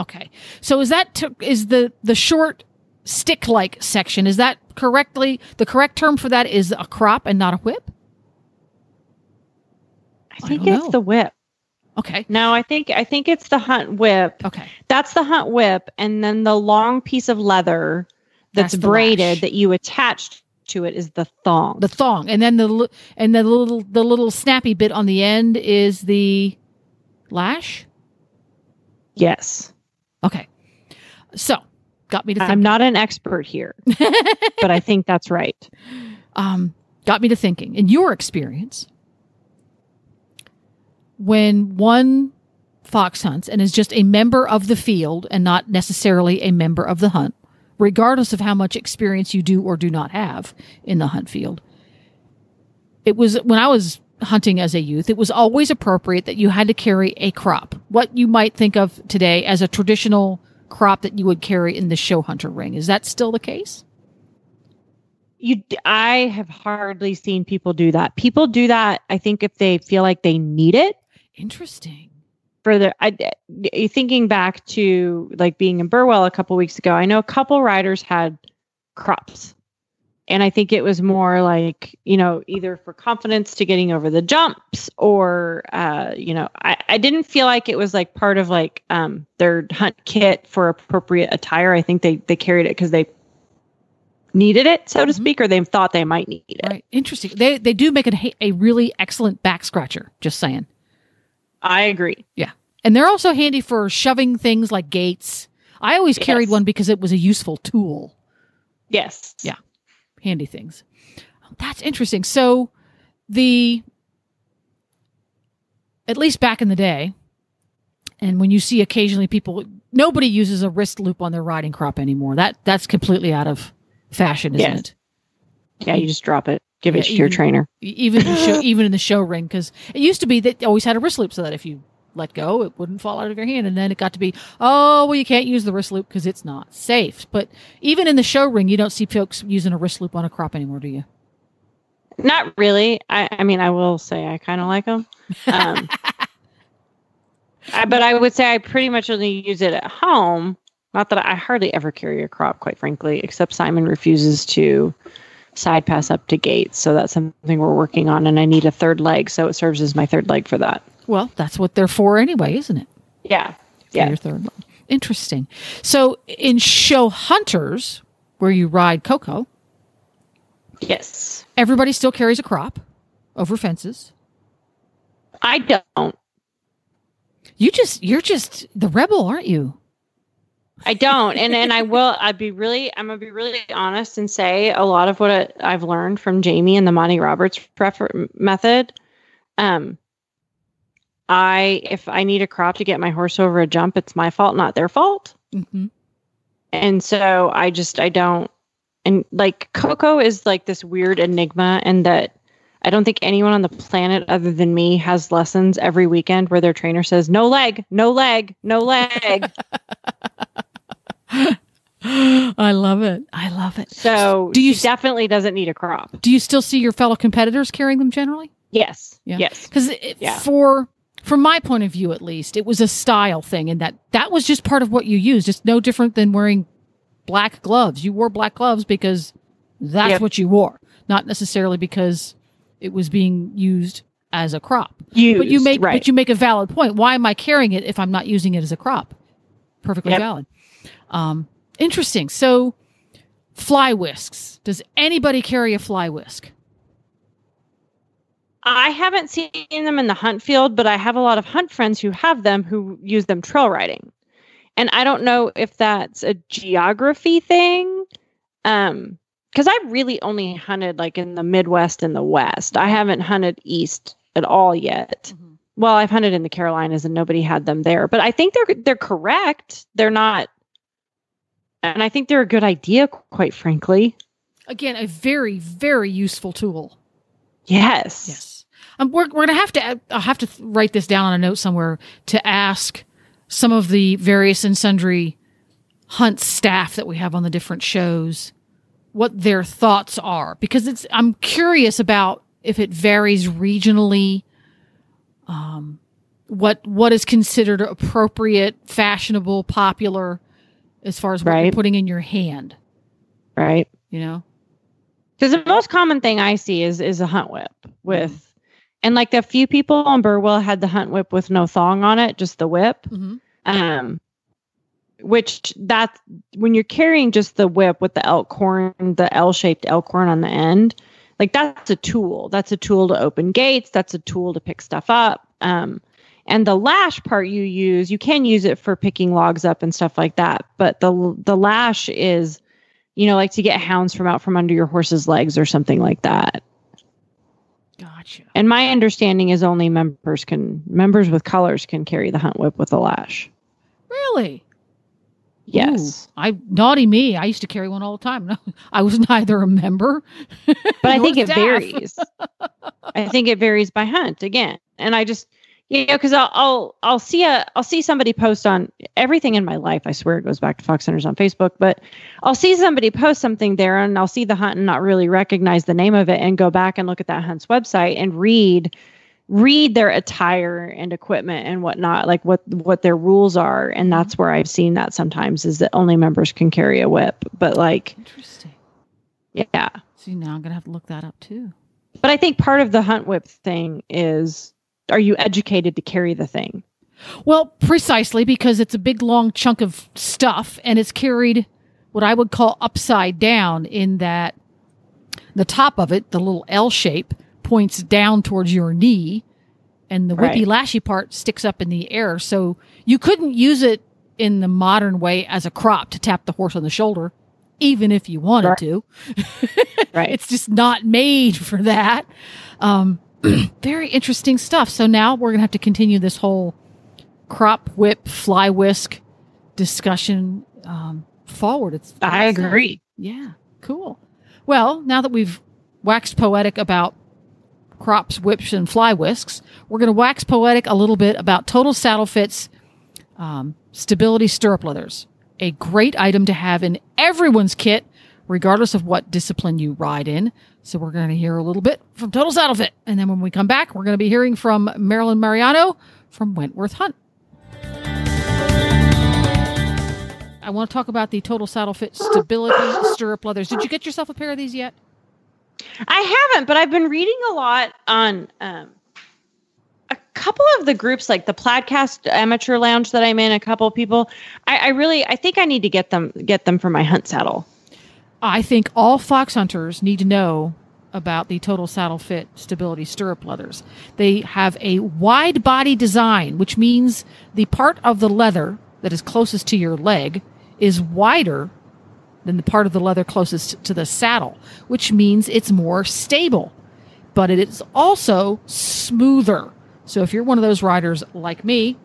Okay. So is that t- is the the short stick like section is that correctly the correct term for that is a crop and not a whip? I I think don't it's know. the whip. Okay. No, I think I think it's the hunt whip. Okay. That's the hunt whip, and then the long piece of leather that's, That's braided that you attached to it is the thong. The thong and then the and the little the little snappy bit on the end is the lash. yes, Okay. So, got me to think I'm not an expert here, but I think that's right. um, got me to thinking in your experience when one fox hunts and is just a member of the field and not necessarily a member of the hunt regardless of how much experience you do or do not have in the hunt field it was when i was hunting as a youth it was always appropriate that you had to carry a crop what you might think of today as a traditional crop that you would carry in the show hunter ring is that still the case You, I have hardly seen people do that. People do that. I think if they feel like they need it interesting. I, I- thinking back to like being in Burwell a couple weeks ago, I know a couple riders had crops, and I think it was more like you know either for confidence to getting over the jumps or uh, you know I, I didn't feel like it was like part of like um, their hunt kit for appropriate attire. I think they they carried it because they needed it, so to Mhm. speak, or they thought they might need it. Right. Interesting. They they do make a a really excellent back scratcher. Just saying. I agree. Yeah. And they're also handy for shoving things like gates. I always carried Yes. one because it was a useful tool. Yes. Yeah. Handy things. Oh, that's interesting. So the at least back in the day, and when you see occasionally people nobody uses a wrist loop on their riding crop anymore. That that's completely out of fashion, isn't Yes. it? Yeah, you just drop it. Give Yeah, it to your trainer. Even in the show even in the show ring because it used to be that they always had a wrist loop so that if you let go it wouldn't fall out of your hand and then it got to be oh well you can't use the wrist loop because it's not safe but even in the show ring you don't see folks using a wrist loop on a crop anymore do you Not really. I, I mean, I will say I kind of like them. Um, I, but I would say I pretty much only use it at home. Not that I hardly ever carry a crop, quite frankly, except Simon refuses to side pass up to gates. So that's something we're working on, and I need a third leg. So it serves as my third leg for that. Well that's what they're for anyway isn't it Yeah. For Yeah. your third interesting so in show hunters where you ride coco Yes. everybody still carries a crop over fences I don't. you just you're just the rebel aren't you I don't, and and I will. I'd be really. I'm gonna be really honest and say a lot of what I've learned from Jamie and the Monty Roberts prefer- method. Um, I if I need a crop to get my horse over a jump, it's my fault, not their fault. hmm And so I just I don't. And like Coco is like this weird enigma, and that I don't think anyone on the planet other than me has lessons every weekend where their trainer says no leg, no leg, no leg. I love it. I love it. So Do you she s- definitely doesn't need a crop. Do you still see your fellow competitors carrying them generally? Yes. Yeah. Yes. Because Yeah. for from my point of view, at least, it was a style thing, and that that was just part of what you used. It's no different than wearing black gloves. You wore black gloves because that's Yep. what you wore, not necessarily because it was being used as a crop. Used, but you make right. but you make a valid point. Why am I carrying it if I'm not using it as a crop? Perfectly Yep. valid. Um, interesting. So, fly whisks. Does anybody carry a fly whisk? I haven't seen them in the hunt field, but I have a lot of hunt friends who have them who use them trail riding. And I don't know if that's a geography thing. Um, because I really only hunted like in the Midwest and the West. I haven't hunted east at all yet. Mhm. Well, I've hunted in the Carolinas and nobody had them there, but I think they're they're correct. They're not, and I think they're a good idea, quite frankly. Again, a very, very useful tool. Yes. Yes. Um, we're we're gonna have to. I'll have to write this down on a note somewhere to ask some of the various and sundry hunt staff that we have on the different shows what their thoughts are because it's. I'm curious about if it varies regionally. Um, what what is considered appropriate, fashionable, popular, as far as what you're putting in your hand. Right. You know. Because the most common thing I see is is a hunt whip with, and like the few people on Burwell had the hunt whip with no thong on it, just the whip. Mm-hmm. Um, which that when you're carrying just the whip with the elk horn, the L-shaped elk horn on the end, like that's a tool. That's a tool to open gates. That's a tool to pick stuff up. Um, and the lash part you use, you can use it for picking logs up and stuff like that. But the the lash is, you know, like to get hounds from out from under your horse's legs or something like that. Gotcha. And my understanding is only members can members with colors can carry the hunt whip with a lash. Really? Yes. Ooh, I naughty me. I used to carry one all the time. I was neither a member, but I think it staff. varies. I think it varies by hunt again, and I just you know because I'll, I'll I'll see a I'll see somebody post on everything in my life. I swear it goes back to Fox Hunters on Facebook, but I'll see somebody post something there, and I'll see the hunt and not really recognize the name of it, and go back and look at that hunt's website and read read their attire and equipment and whatnot, like what what their rules are, and mm-hmm. that's where I've seen that sometimes is that only members can carry a whip, but like Interesting. yeah. See, now I'm gonna have to look that up too. But I think part of the hunt whip thing is are you educated to carry the thing? Well, precisely because it's a big long chunk of stuff, and it's carried what I would call upside down. In that the top of it, the little L shape, points down towards your knee, and the whippy Right. lashy part sticks up in the air. So you couldn't use it in the modern way as a crop to tap the horse on the shoulder, even if you wanted Right. to. Right. It's just not made for that. Um, very interesting stuff. So now we're going to have to continue this whole crop whip fly whisk discussion um, forward. It's I it's, agree. yeah, cool. Well, now that we've waxed poetic about crops, whips, and fly whisks, we're going to wax poetic a little bit about Total Saddle Fits um, Stability Stirrup Leathers. A great item to have in everyone's kit, regardless of what discipline you ride in. So we're going to hear a little bit from Total Saddle Fit. And then when we come back, we're going to be hearing from Marilyn Mariano from Wentworth Hunt. I want to talk about the Total Saddle Fit Stability Stirrup Leathers. Did you get yourself a pair of these yet? I haven't, but I've been reading a lot on um, a couple of the groups, like the Plaidcast Amateur Lounge that I'm in. A couple of people, I, I really, I think I need to get them, get them for my hunt saddle. I think all fox hunters need to know about the Total Saddle Fit Stability Stirrup Leathers. They have a wide body design, which means the part of the leather that is closest to your leg is wider than the part of the leather closest to the saddle, which means it's more stable. But it is also smoother. So if you're one of those riders like me,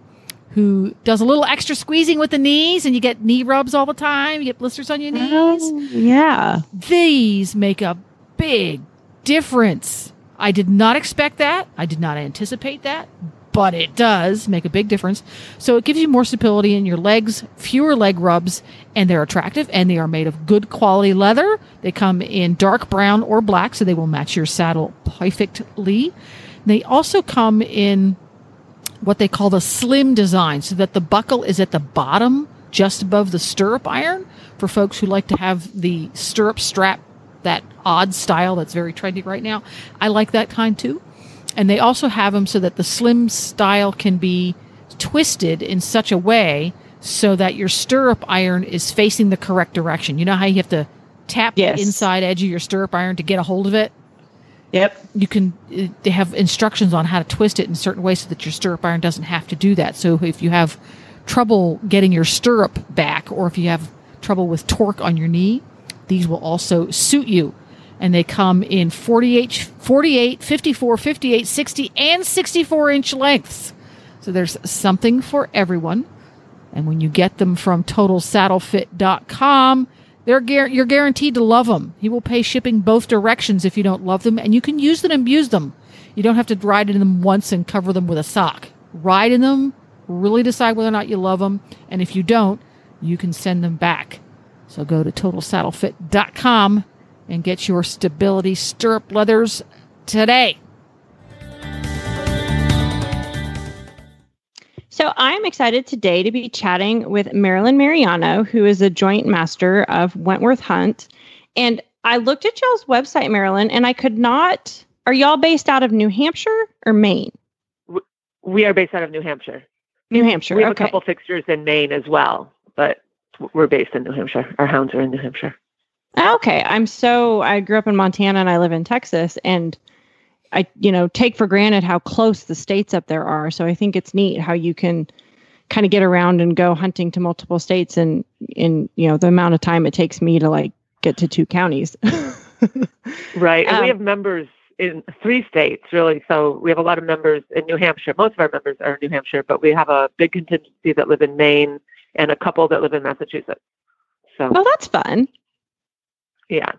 who does a little extra squeezing with the knees and you get knee rubs all the time, you get blisters on your oh, knees yeah. these make a big difference. I did not expect that. I did not anticipate that, but it does make a big difference. So it gives you more stability in your legs, fewer leg rubs, and they're attractive and they are made of good quality leather. They come in dark brown or black, so they will match your saddle perfectly. They also come in what they call the slim design, so that the buckle is at the bottom, just above the stirrup iron, for folks who like to have the stirrup strap, that odd style that's very trendy right now. I like that kind too. And they also have them so that the slim style can be twisted in such a way so that your stirrup iron is facing the correct direction. You know how you have to tap Yes. the inside edge of your stirrup iron to get a hold of it? Yep. you can uh, they have instructions on how to twist it in certain ways so that your stirrup iron doesn't have to do that so if you have trouble getting your stirrup back or if you have trouble with torque on your knee these will also suit you and they come in 48, 48 54, 58, 60, and 64 inch lengths. So there's something for everyone. And when you get them from TotalSaddleFit.com, they're you're guaranteed to love them. He will pay shipping both directions if you don't love them, and you can use them and abuse them. You don't have to ride in them once and cover them with a sock. Ride in them, really decide whether or not you love them, and if you don't, you can send them back. So go to TotalSaddleFit.com and get your stability stirrup leathers today. So I'm excited today to be chatting with Marilyn Mariano, who is a joint master of Wentworth Hunt. And I looked at y'all's website, Marilyn, and I could not. Are y'all based out of New Hampshire or Maine? We are based out of New Hampshire. New Hampshire. We have okay. a couple fixtures in Maine as well, but we're based in New Hampshire. Our hounds are in New Hampshire. Okay. I'm so I grew up in Montana and I live in Texas and I you know take for granted how close the states up there are. So I think it's neat how you can kind of get around and go hunting to multiple states and in you know the amount of time it takes me to like get to two counties. right. And Um, we have members in three states really. So we have a lot of members in New Hampshire. Most of our members are in New Hampshire, but we have a big contingency that live in Maine and a couple that live in Massachusetts. So well, that's fun. yeah.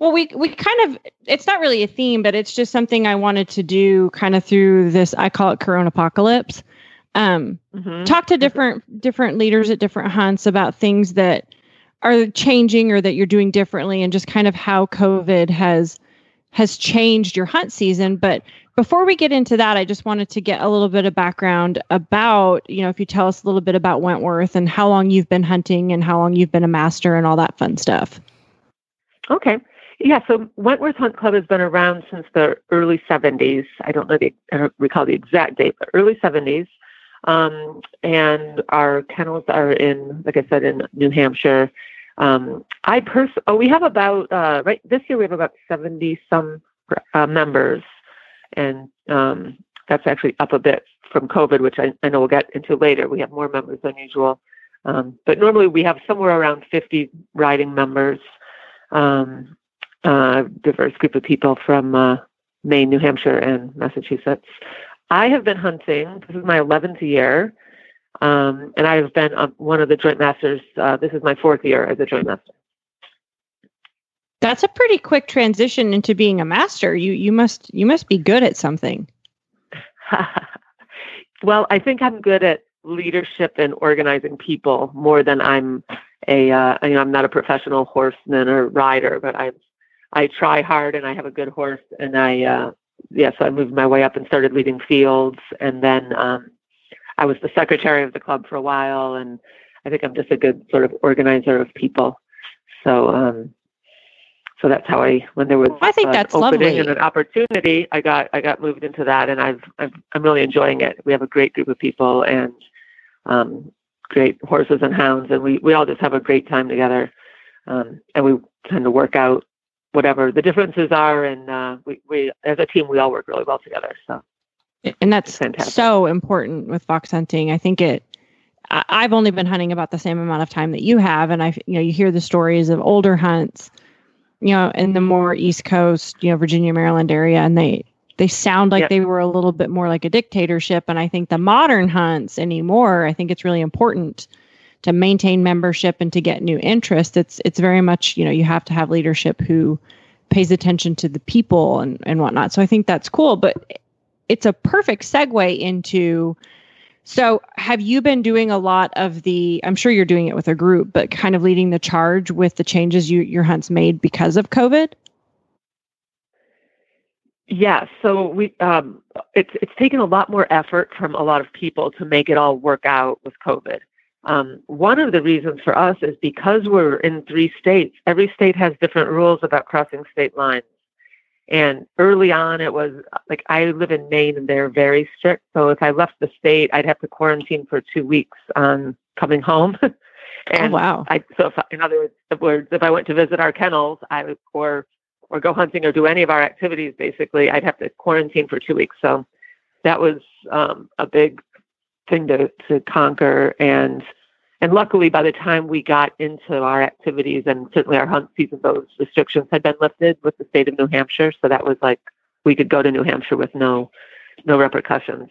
Well, we we kind of it's not really a theme, but it's just something I wanted to do kind of through this. I call it Corona Apocalypse. Um, Mhm. talk to different different leaders at different hunts about things that are changing or that you're doing differently, and just kind of how COVID has has changed your hunt season. But before we get into that, I just wanted to get a little bit of background about you know if you tell us a little bit about Wentworth and how long you've been hunting and how long you've been a master and all that fun stuff. Okay. Yeah, so Wentworth Hunt Club has been around since the early 70s. I don't know the I don't recall the exact date, but early 70s. Um, and our kennels are in, like I said, in New Hampshire. Um, I pers- oh, we have about uh, right this year we have about 70 some uh, members, and um, that's actually up a bit from COVID, which I, I know we'll get into later. We have more members than usual, um, but normally we have somewhere around 50 riding members um, uh, diverse group of people from uh, Maine, New Hampshire, and Massachusetts. I have been hunting. This is my 11th year, um, and I have been uh, one of the joint masters. Uh, this is my fourth year as a joint master. That's a pretty quick transition into being a master. You you must you must be good at something. well, I think I'm good at leadership and organizing people more than I'm a. Uh, you know, I'm not a professional horseman or rider, but I I try hard and I have a good horse, and I uh, yeah. So I moved my way up and started leading fields, and then um, I was the secretary of the club for a while, and I think I'm just a good sort of organizer of people. So um, so that's how I when there was I think an that's opening lovely. and an opportunity, I got I got moved into that, and I've, I've I'm really enjoying it. We have a great group of people and um, great horses and hounds, and we we all just have a great time together, um, and we tend to work out whatever the differences are, and uh, we we as a team we all work really well together. So And that's Fantastic. so important with fox hunting. I think it I've only been hunting about the same amount of time that you have and I you know you hear the stories of older hunts you know in the more east coast, you know Virginia, Maryland area and they they sound like Yep. they were a little bit more like a dictatorship and I think the modern hunts anymore, I think it's really important to maintain membership and to get new interest. It's it's very much, you know, you have to have leadership who pays attention to the people and, and whatnot. So I think that's cool. But it's a perfect segue into so have you been doing a lot of the i'm sure you're doing it with a group but kind of leading the charge with the changes you your hunts made because of covid Yeah, so we um, it's it's taken a lot more effort from a lot of people to make it all work out with COVID. Um, one of the reasons for us is because we're in three states. Every state has different rules about crossing state lines. And early on, it was like I live in Maine, and they're very strict. So if I left the state, I'd have to quarantine for two weeks on coming home. and oh wow I so if, in other words, if, words, if I went to visit our kennels, I would or or go hunting or do any of our activities, basically, I'd have to quarantine for two weeks. So that was um, a big thing to to conquer, and and luckily, by the time we got into our activities and certainly our hunt season, those restrictions had been lifted with the state of New Hampshire. So that was like we could go to New Hampshire with no no repercussions.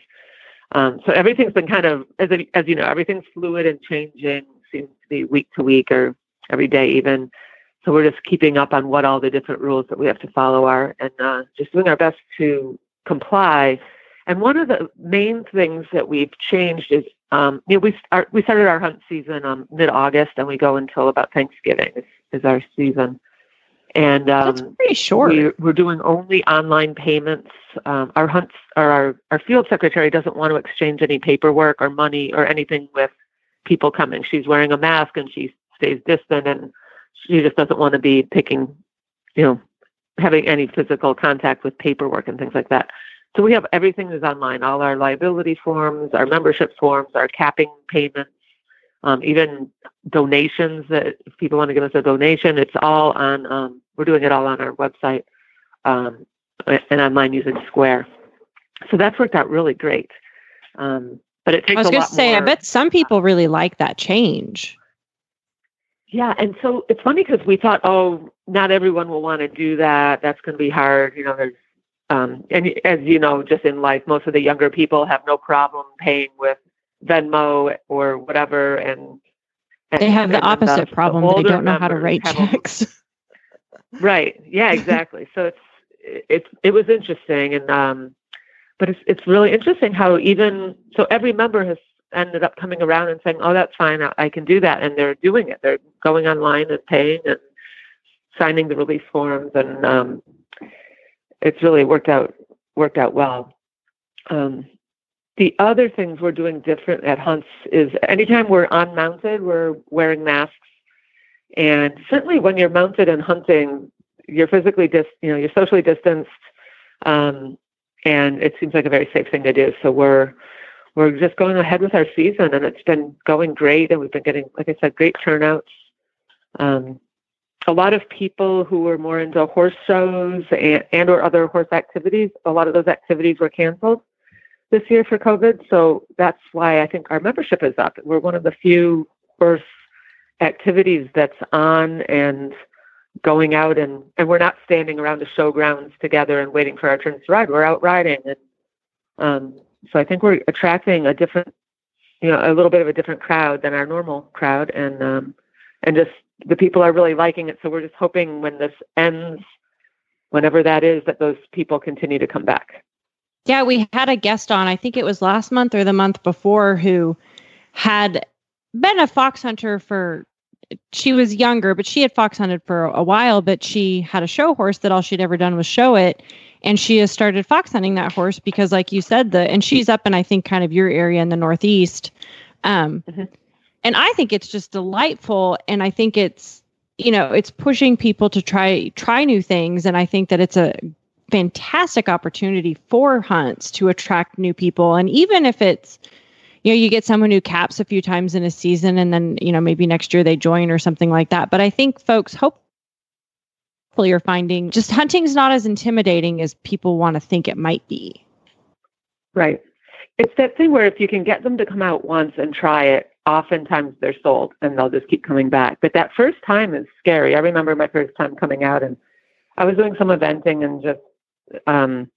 Um, so everything's been kind of as as you know, everything's fluid and changing. Seems to be week to week or every day even. So we're just keeping up on what all the different rules that we have to follow are, and uh, just doing our best to comply. And one of the main things that we've changed is, um, you know, we start, we started our hunt season um, mid August, and we go until about Thanksgiving is, is our season. And um, That's pretty short. we, we're doing only online payments. Um, our hunts, or our our field secretary doesn't want to exchange any paperwork or money or anything with people coming. She's wearing a mask and she stays distant, and she just doesn't want to be picking, you know, having any physical contact with paperwork and things like that. So we have everything is online. All our liability forms, our membership forms, our capping payments, um, even donations that if people want to give us a donation, it's all on. Um, we're doing it all on our website um, and online using Square. So that's worked out really great. Um, but it takes a lot I was going to say, I bet some people really like that change. Yeah, and so it's funny because we thought, oh, not everyone will want to do that. That's going to be hard. You know, there's, um, and as you know, just in life, most of the younger people have no problem paying with Venmo or whatever, and, and They have the opposite the problem. They don't know how to write a- checks. Right. Yeah, exactly. so it's it's it was interesting and um but it's it's really interesting how even so every member has ended up coming around and saying, "Oh, that's fine. I, I can do that." And they're doing it. They're going online and paying and signing the release forms and um it's really worked out worked out well. Um the other things we're doing different at hunts is anytime we're unmounted, we're wearing masks and certainly when you're mounted and hunting, you're physically dis you know, you're socially distanced. Um, and it seems like a very safe thing to do. So we're we're just going ahead with our season and it's been going great and we've been getting, like I said, great turnouts. Um, a lot of people who were more into horse shows and, and or other horse activities, a lot of those activities were canceled this year for COVID. So that's why I think our membership is up. We're one of the few horse activities that's on and going out and and we're not standing around the showgrounds together and waiting for our turns to ride. We're out riding and um so I think we're attracting a different you know, a little bit of a different crowd than our normal crowd and um and just the people are really liking it. So we're just hoping when this ends, whenever that is, that those people continue to come back. Yeah, we had a guest on, I think it was last month or the month before, who had been a fox hunter for she was younger, but she had fox hunted for a while, but she had a show horse that all she'd ever done was show it. And she has started fox hunting that horse because, like you said, the and she's up in I think kind of your area in the northeast. Um, Mhm. And I think it's just delightful, and I think it's you know it's pushing people to try try new things, and I think that it's a fantastic opportunity for hunts to attract new people, and even if it's you know you get someone who caps a few times in a season and then you know maybe next year they join or something like that. But i think folks hope are finding just hunting's not as intimidating as people want to think it might be. Right. It's that thing where if you can get them to come out once and try it, oftentimes they're sold and they'll just keep coming back. But that first time is scary. I remember my first time coming out and I was doing some eventing and just, um,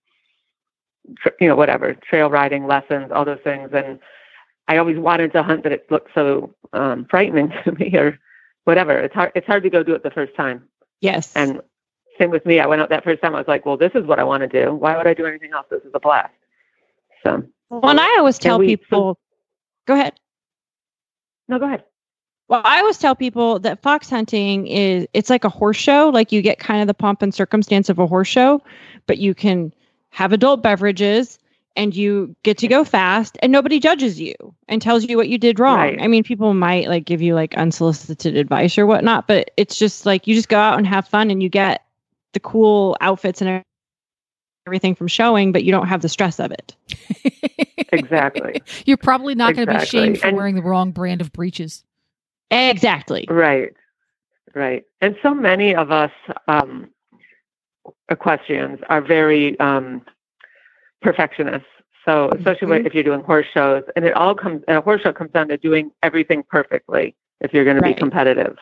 tr- you know, whatever, trail riding lessons, all those things. And I always wanted to hunt, but it looked so um, frightening to me or whatever. It's hard, it's hard to go do it the first time. yes And same with me. I went out that first time. I was like, well, this is what I want to do. Why would I do anything else? This is a blast. So, well and i always tell we- so- people go ahead no, go ahead. Well, I always tell people that fox hunting is it's like a horse show. Like you get kind of the pomp and circumstance of a horse show, but you can have adult beverages and you get to go fast and nobody judges you and tells you what you did wrong. Right. I mean, people might like give you like unsolicited advice or whatnot, but it's just like you just go out and have fun and you get the cool outfits and everything from showing, but you don't have the stress of it. Exactly. You're probably not going to be shamed for And- wearing the wrong brand of breeches. Exactly. right. Right. And so many of us um, equestrians are very um, perfectionists. So especially Mhm. if you're doing horse shows, and it all comes, and a horse show comes down to doing everything perfectly if you're going to be competitive.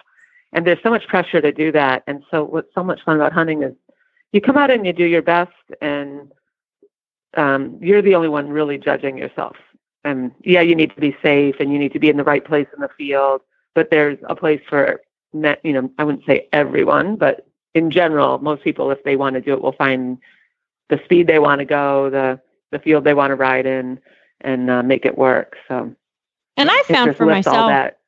And there's so much pressure to do that. And so what's so much fun about hunting is you come out and you do your best, and um, you're the only one really judging yourself. And yeah, you need to be safe, and you need to be in the right place in the field. But there's a place for, you know, I wouldn't say everyone, but in general, most people, if they want to do it, will find the speed they want to go, the the field they want to ride in, and uh, make it work. So And I found for myself, that.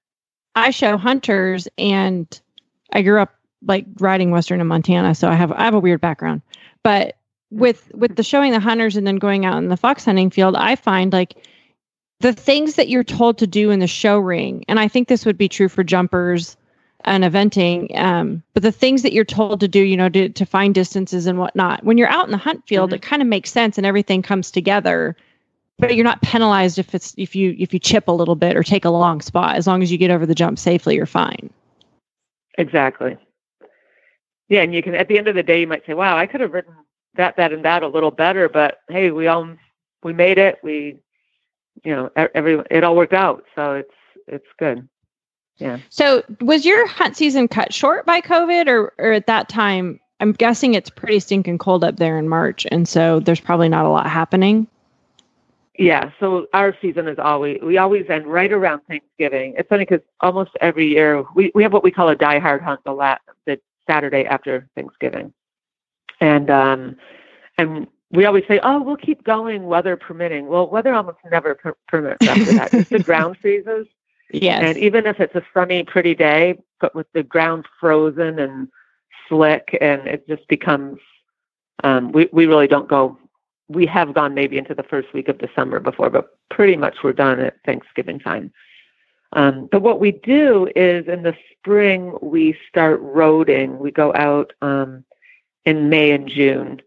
I show hunters, and I grew up like riding western in Montana, so I have I have a weird background. But with with the showing the hunters and then going out in the fox hunting field, I find like the things that you're told to do in the show ring, and I think this would be true for jumpers and eventing. Um, but the things that you're told to do, you know, to to find distances and whatnot, when you're out in the hunt field, Mhm. it kind of makes sense and everything comes together. But you're not penalized if it's if you if you chip a little bit or take a long spot. As long as you get over the jump safely, you're fine. Exactly. Yeah, and you can at the end of the day, you might say, "Wow, I could have written that, that, and that a little better," but hey, we all we made it. We, you know, every it all worked out, so it's it's good. Yeah. So, was your hunt season cut short by COVID, or or at that time? I'm guessing it's pretty stinking cold up there in March, and so there's probably not a lot happening. Yeah, so our season is always we always end right around Thanksgiving. It's funny because almost every year we, we have what we call a die hard hunt the la- the Saturday after Thanksgiving, and um and we always say, oh, we'll keep going, weather permitting. Well, weather almost never per- permits after that. Just the ground freezes, Yes. and even if it's a sunny, pretty day, but with the ground frozen and slick, and it just becomes, um, we we really don't go. We have gone maybe into the first week of December before, but pretty much we're done at Thanksgiving time. Um, but what we do is in the spring we start roading. We go out um, in May and June.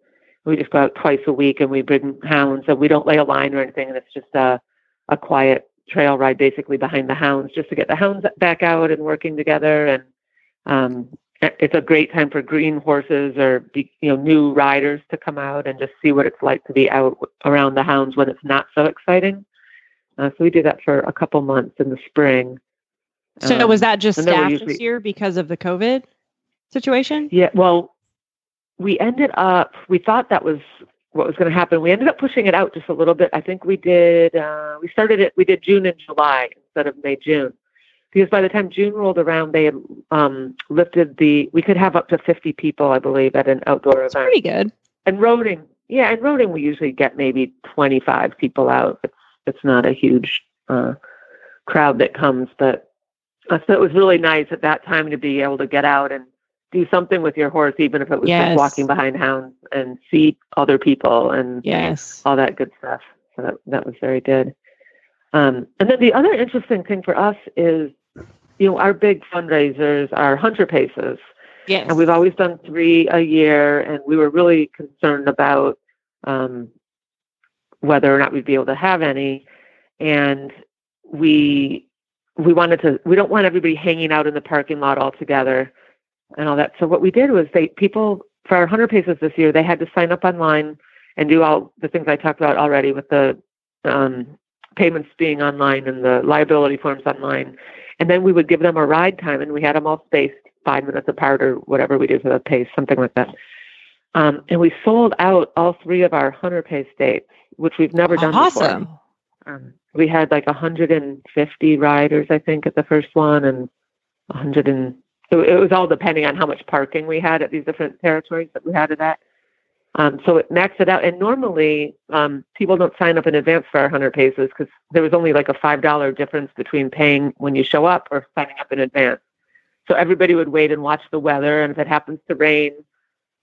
We just go out twice a week and we bring hounds, and we don't lay a line or anything, and it's just a a quiet trail ride basically behind the hounds just to get the hounds back out and working together. And um it's a great time for green horses or be, you know new riders to come out and just see what it's like to be out around the hounds when it's not so exciting. Uh, so we do that for a couple months in the spring. So Um, was that just and then we're staff usually- this year because of the COVID situation? Yeah, well, we ended up, we thought that was what was going to happen. We ended up pushing it out just a little bit. I think we did, uh, we started it, we did June and July instead of May, June. Because by the time June rolled around, they had um, lifted the, we could have up to 50 people, I believe, at an outdoor It's event. pretty good. And roading, yeah, and roading, we usually get maybe 25 people out. It's, it's not a huge uh, crowd that comes, but uh, so it was really nice at that time to be able to get out and do something with your horse, even if it was Yes. just walking behind hounds and see other people and Yes. all that good stuff. So that that was very good. Um, and then the other interesting thing for us is, you know, our big fundraisers are hunter paces, Yes. and we've always done three a year, and we were really concerned about um, whether or not we'd be able to have any, and we we wanted to we don't want everybody hanging out in the parking lot all together and all that. So what we did was they people for our hunter paces this year they had to sign up online and do all the things I talked about already with the um, payments being online and the liability forms online. And then we would give them a ride time and we had them all spaced five minutes apart or whatever we did for the pace, something like that. Um, and we sold out all three of our hunter pace dates, which we've never done before. awesome. Um, we had like 150 riders, I think, at the first one, and 100 and it, it was all depending on how much parking we had at these different territories that we had it at. Um, so it maxed it out. And normally, um, people don't sign up in advance for our hunter paces because there was only like a $5 difference between paying when you show up or signing up in advance. So everybody would wait and watch the weather. And if it happens to rain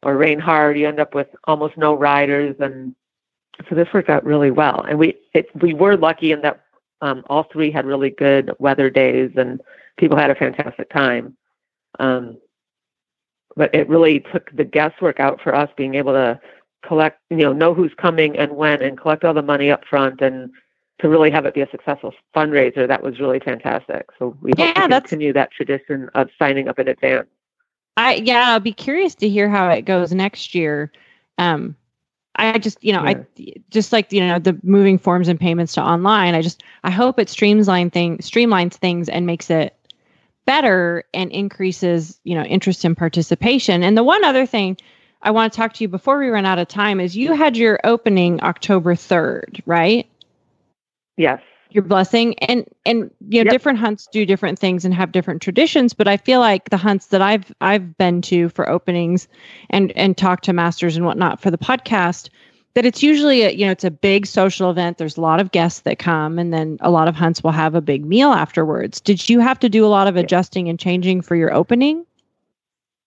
or rain hard, you end up with almost no riders. And so this worked out really well. And we it, we were lucky in that um, all three had really good weather days, and people had a fantastic time. Um, but it really took the guesswork out for us being able to collect, you know, know who's coming and when, and collect all the money up front, and to really have it be a successful fundraiser. That was really fantastic. So we hope Yeah, to that's- continue that tradition of signing up in advance. I yeah, I'll be curious to hear how it goes next year. Um, I just, you know, I just like, you know, the moving forms and payments to online. I just, I hope it streamlines thing, streamlines things and makes it better and increases, you know, interest in participation. And the one other thing I want to talk to you before we run out of time is you had your opening October 3rd, right? Yes. Your blessing and and you know Yep. different hunts do different things and have different traditions but i feel like the hunts that i've i've been to for openings and and talk to masters and whatnot for the podcast that it's usually a you know it's a big social event. There's a lot of guests that come and then a lot of hunts will have a big meal afterwards. Did you have to do a lot of adjusting and changing for your opening?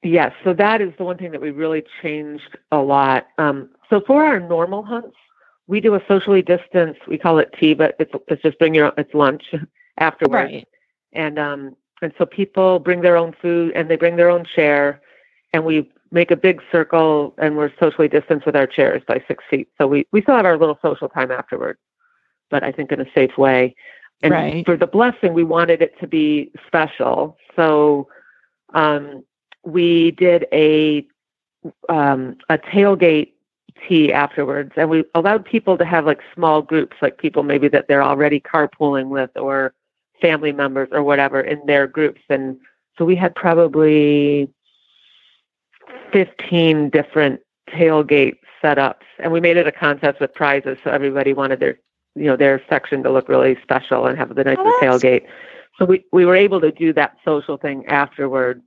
Yes, so that is the one thing that we really changed a lot. Um, so for our normal hunts, we do a socially distanced. We call it tea, but it's it's just bring your it's lunch afterwards, right. And um and so people bring their own food and they bring their own chair, and we make a big circle and we're socially distanced with our chairs by six feet. So we we still have our little social time afterwards, but I think in a safe way. And Right. for the blessing, we wanted it to be special, so um, we did a um, a tailgate tea afterwards, and we allowed people to have like small groups, like people maybe that they're already carpooling with or family members or whatever in their groups. And so we had probably 15 different tailgate setups, and we made it a contest with prizes, so everybody wanted their you know their section to look really special and have the nicest Oh, tailgate. So we, we were able to do that social thing afterwards.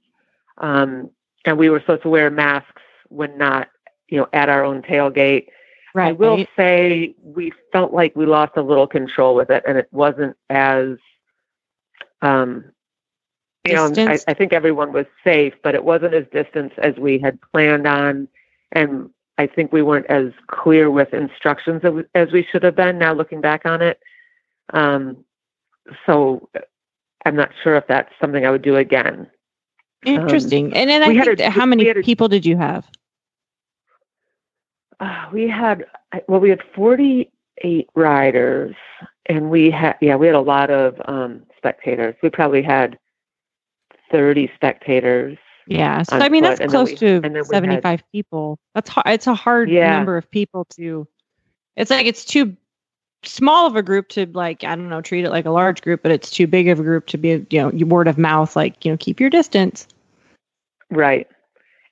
Um, and we were supposed to wear masks when not, you know, at our own tailgate. right I will say we felt like we lost a little control with it, and it wasn't as, um, you know, I, I think everyone was safe, but it wasn't as distant as we had planned on, and I think we weren't as clear with instructions as we, should have been. Now looking back on it, um, so I'm not sure if that's something I would do again. interesting and then i think a- how many a- people did you have Uh, we had well, we had 48 riders, and we had yeah, we had a lot of um, spectators. We probably had 30 spectators. Yeah. So I mean foot, that's and close we- to and then we had- 75 people. That's hard. It's a hard Yeah. number of people to It's like it's too small of a group to like I don't know, treat it like a large group, but it's too big of a group to be, you know, word of mouth like, you know, keep your distance. Right.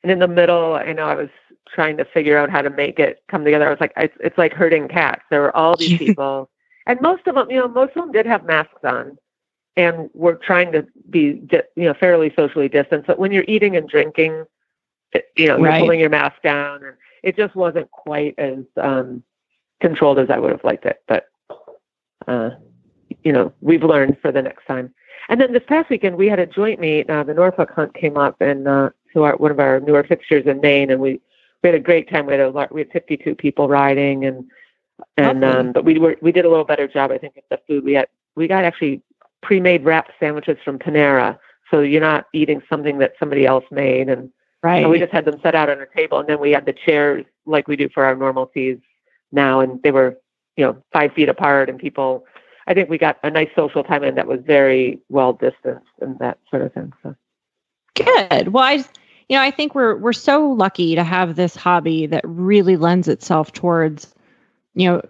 And in the middle, I know I was trying to figure out how to make it come together. I was like, it's, it's like herding cats. There were all these people, and most of them, you know, most of them did have masks on, and we're trying to be, you know, fairly socially distanced. But when you're eating and drinking, you know, Right. you're pulling your mask down, and it just wasn't quite as um, controlled as I would have liked it. But uh, you know, we've learned for the next time. And then this past weekend, we had a joint meet. Uh, the Norfolk Hunt came up, and uh, to our, one of our newer fixtures in Maine, and we we had a great time. We had a lot, we had 52 people riding, and and um, but we were we did a little better job, I think, with the food. We had we got actually pre-made wrap sandwiches from Panera, so you're not eating something that somebody else made, and Right. and we just had them set out on a table, and then we had the chairs like we do for our normal teas now, and they were, you know, five feet apart, and people. I think we got a nice social time, in that was very well distanced and that sort of thing. So Good. Well, I, you know, I think we're we're so lucky to have this hobby that really lends itself towards, you know,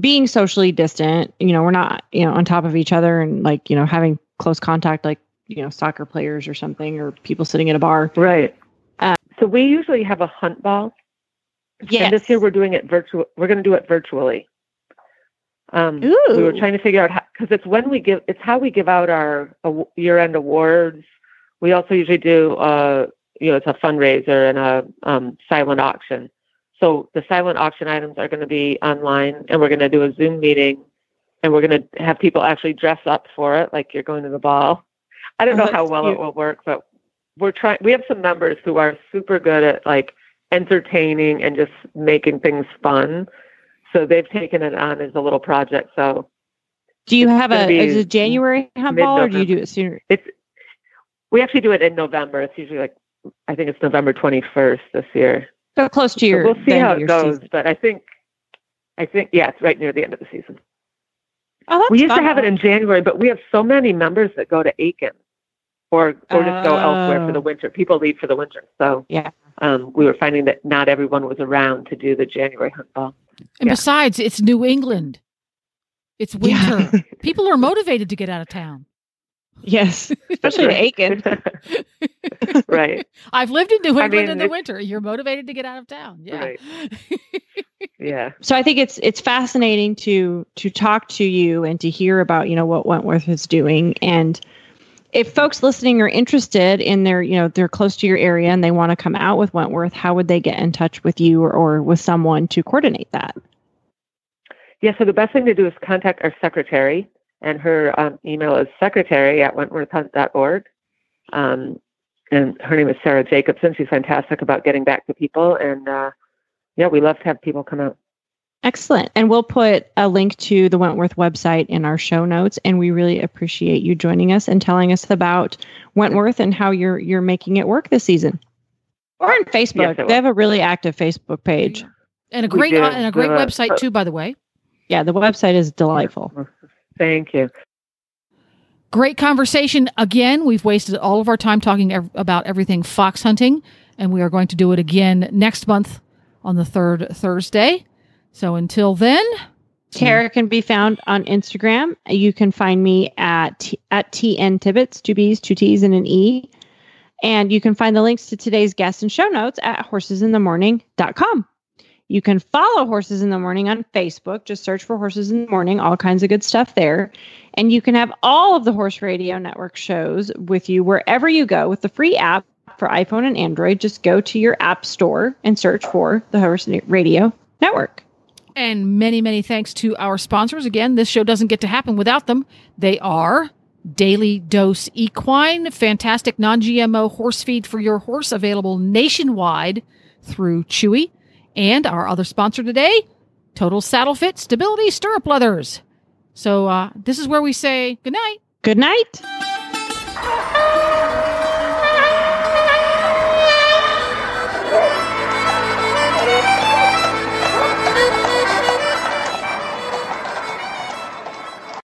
being socially distant. You know, we're not, you know, on top of each other and like, you know, having close contact like, you know, soccer players or something or people sitting at a bar. right. Uh, so we usually have a hunt ball, Yeah. this year we're doing it virtual. We're going to do it virtually. Um, we were trying to figure out how because it's when we give it's how we give out our aw- year-end awards. We also usually do uh you know it's a fundraiser and a um, silent auction. So the silent auction items are going to be online, and we're going to do a Zoom meeting, and we're going to have people actually dress up for it, like you're going to the ball. I don't Oh, know how well cute. it will work, but we're trying. We have some members who are super good at like entertaining and just making things fun. So they've taken it on as a little project. So Do you have a is it January hunt ball or do you do it sooner? it's we actually do it in November. It's usually like I think it's November 21st this year. So close to So we'll see how it goes, season. but I think I think yeah, it's right near the end of the season. Oh, that's we used fun. to have it in January, but we have so many members that go to Aiken. or or just go elsewhere for the Oh. winter. People leave for the winter, so Yeah. um, we were finding that not everyone was around to do the January hunt ball. And Yeah. besides, it's New England. It's Yeah. winter. People are motivated to get out of town. Yes, especially to Aiken. right. I've lived in New I England mean, in the winter. You're motivated to get out of town. Yeah. Right. Yeah. so I think it's it's fascinating to to talk to you and to hear about you know what Wentworth is doing and if folks listening are interested in their you know they're close to your area and they want to come out with Wentworth how would they get in touch with you or, or with someone to coordinate that Yeah, so the best thing to do is contact our secretary, and her um, email is secretary at wentworthhunt.org. Um, and her name is Sarah Jacobson. She's fantastic about getting back to people. And uh, yeah, we love to have people come out. excellent and we'll put a link to the Wentworth website in our show notes and we really appreciate you joining us and telling us about Wentworth and how you're you're making it work this season or on Facebook I will. they have a really active Facebook page And a great uh, and a great We have a- website too, by the way. yeah the website is delightful Thank you. Great conversation again. We've wasted all of our time talking ev- about everything fox hunting, and we are going to do it again next month on the third Thursday. So until then, Tara can be found on Instagram. You can find me at t- at tn tibbets, two b's, two t's, and an e. And you can find the links to today's guests and show notes at horsesinthemorning.com. You can follow Horses in the Morning on Facebook. Just search for Horses in the Morning, all kinds of good stuff there. And you can have all of the Horse Radio Network shows with you wherever you go with the free app for iPhone and Android. Just go to your app store and search for the Horse Radio Network. and many, many thanks to our sponsors. Again, this show doesn't get to happen without them. They are Daily Dose Equine, fantastic non GMO horse feed for your horse, available nationwide through Chewy. And our other sponsor today, Total Saddle Fit Stability Stirrup Leathers. So uh, this is where we say good night. Good night.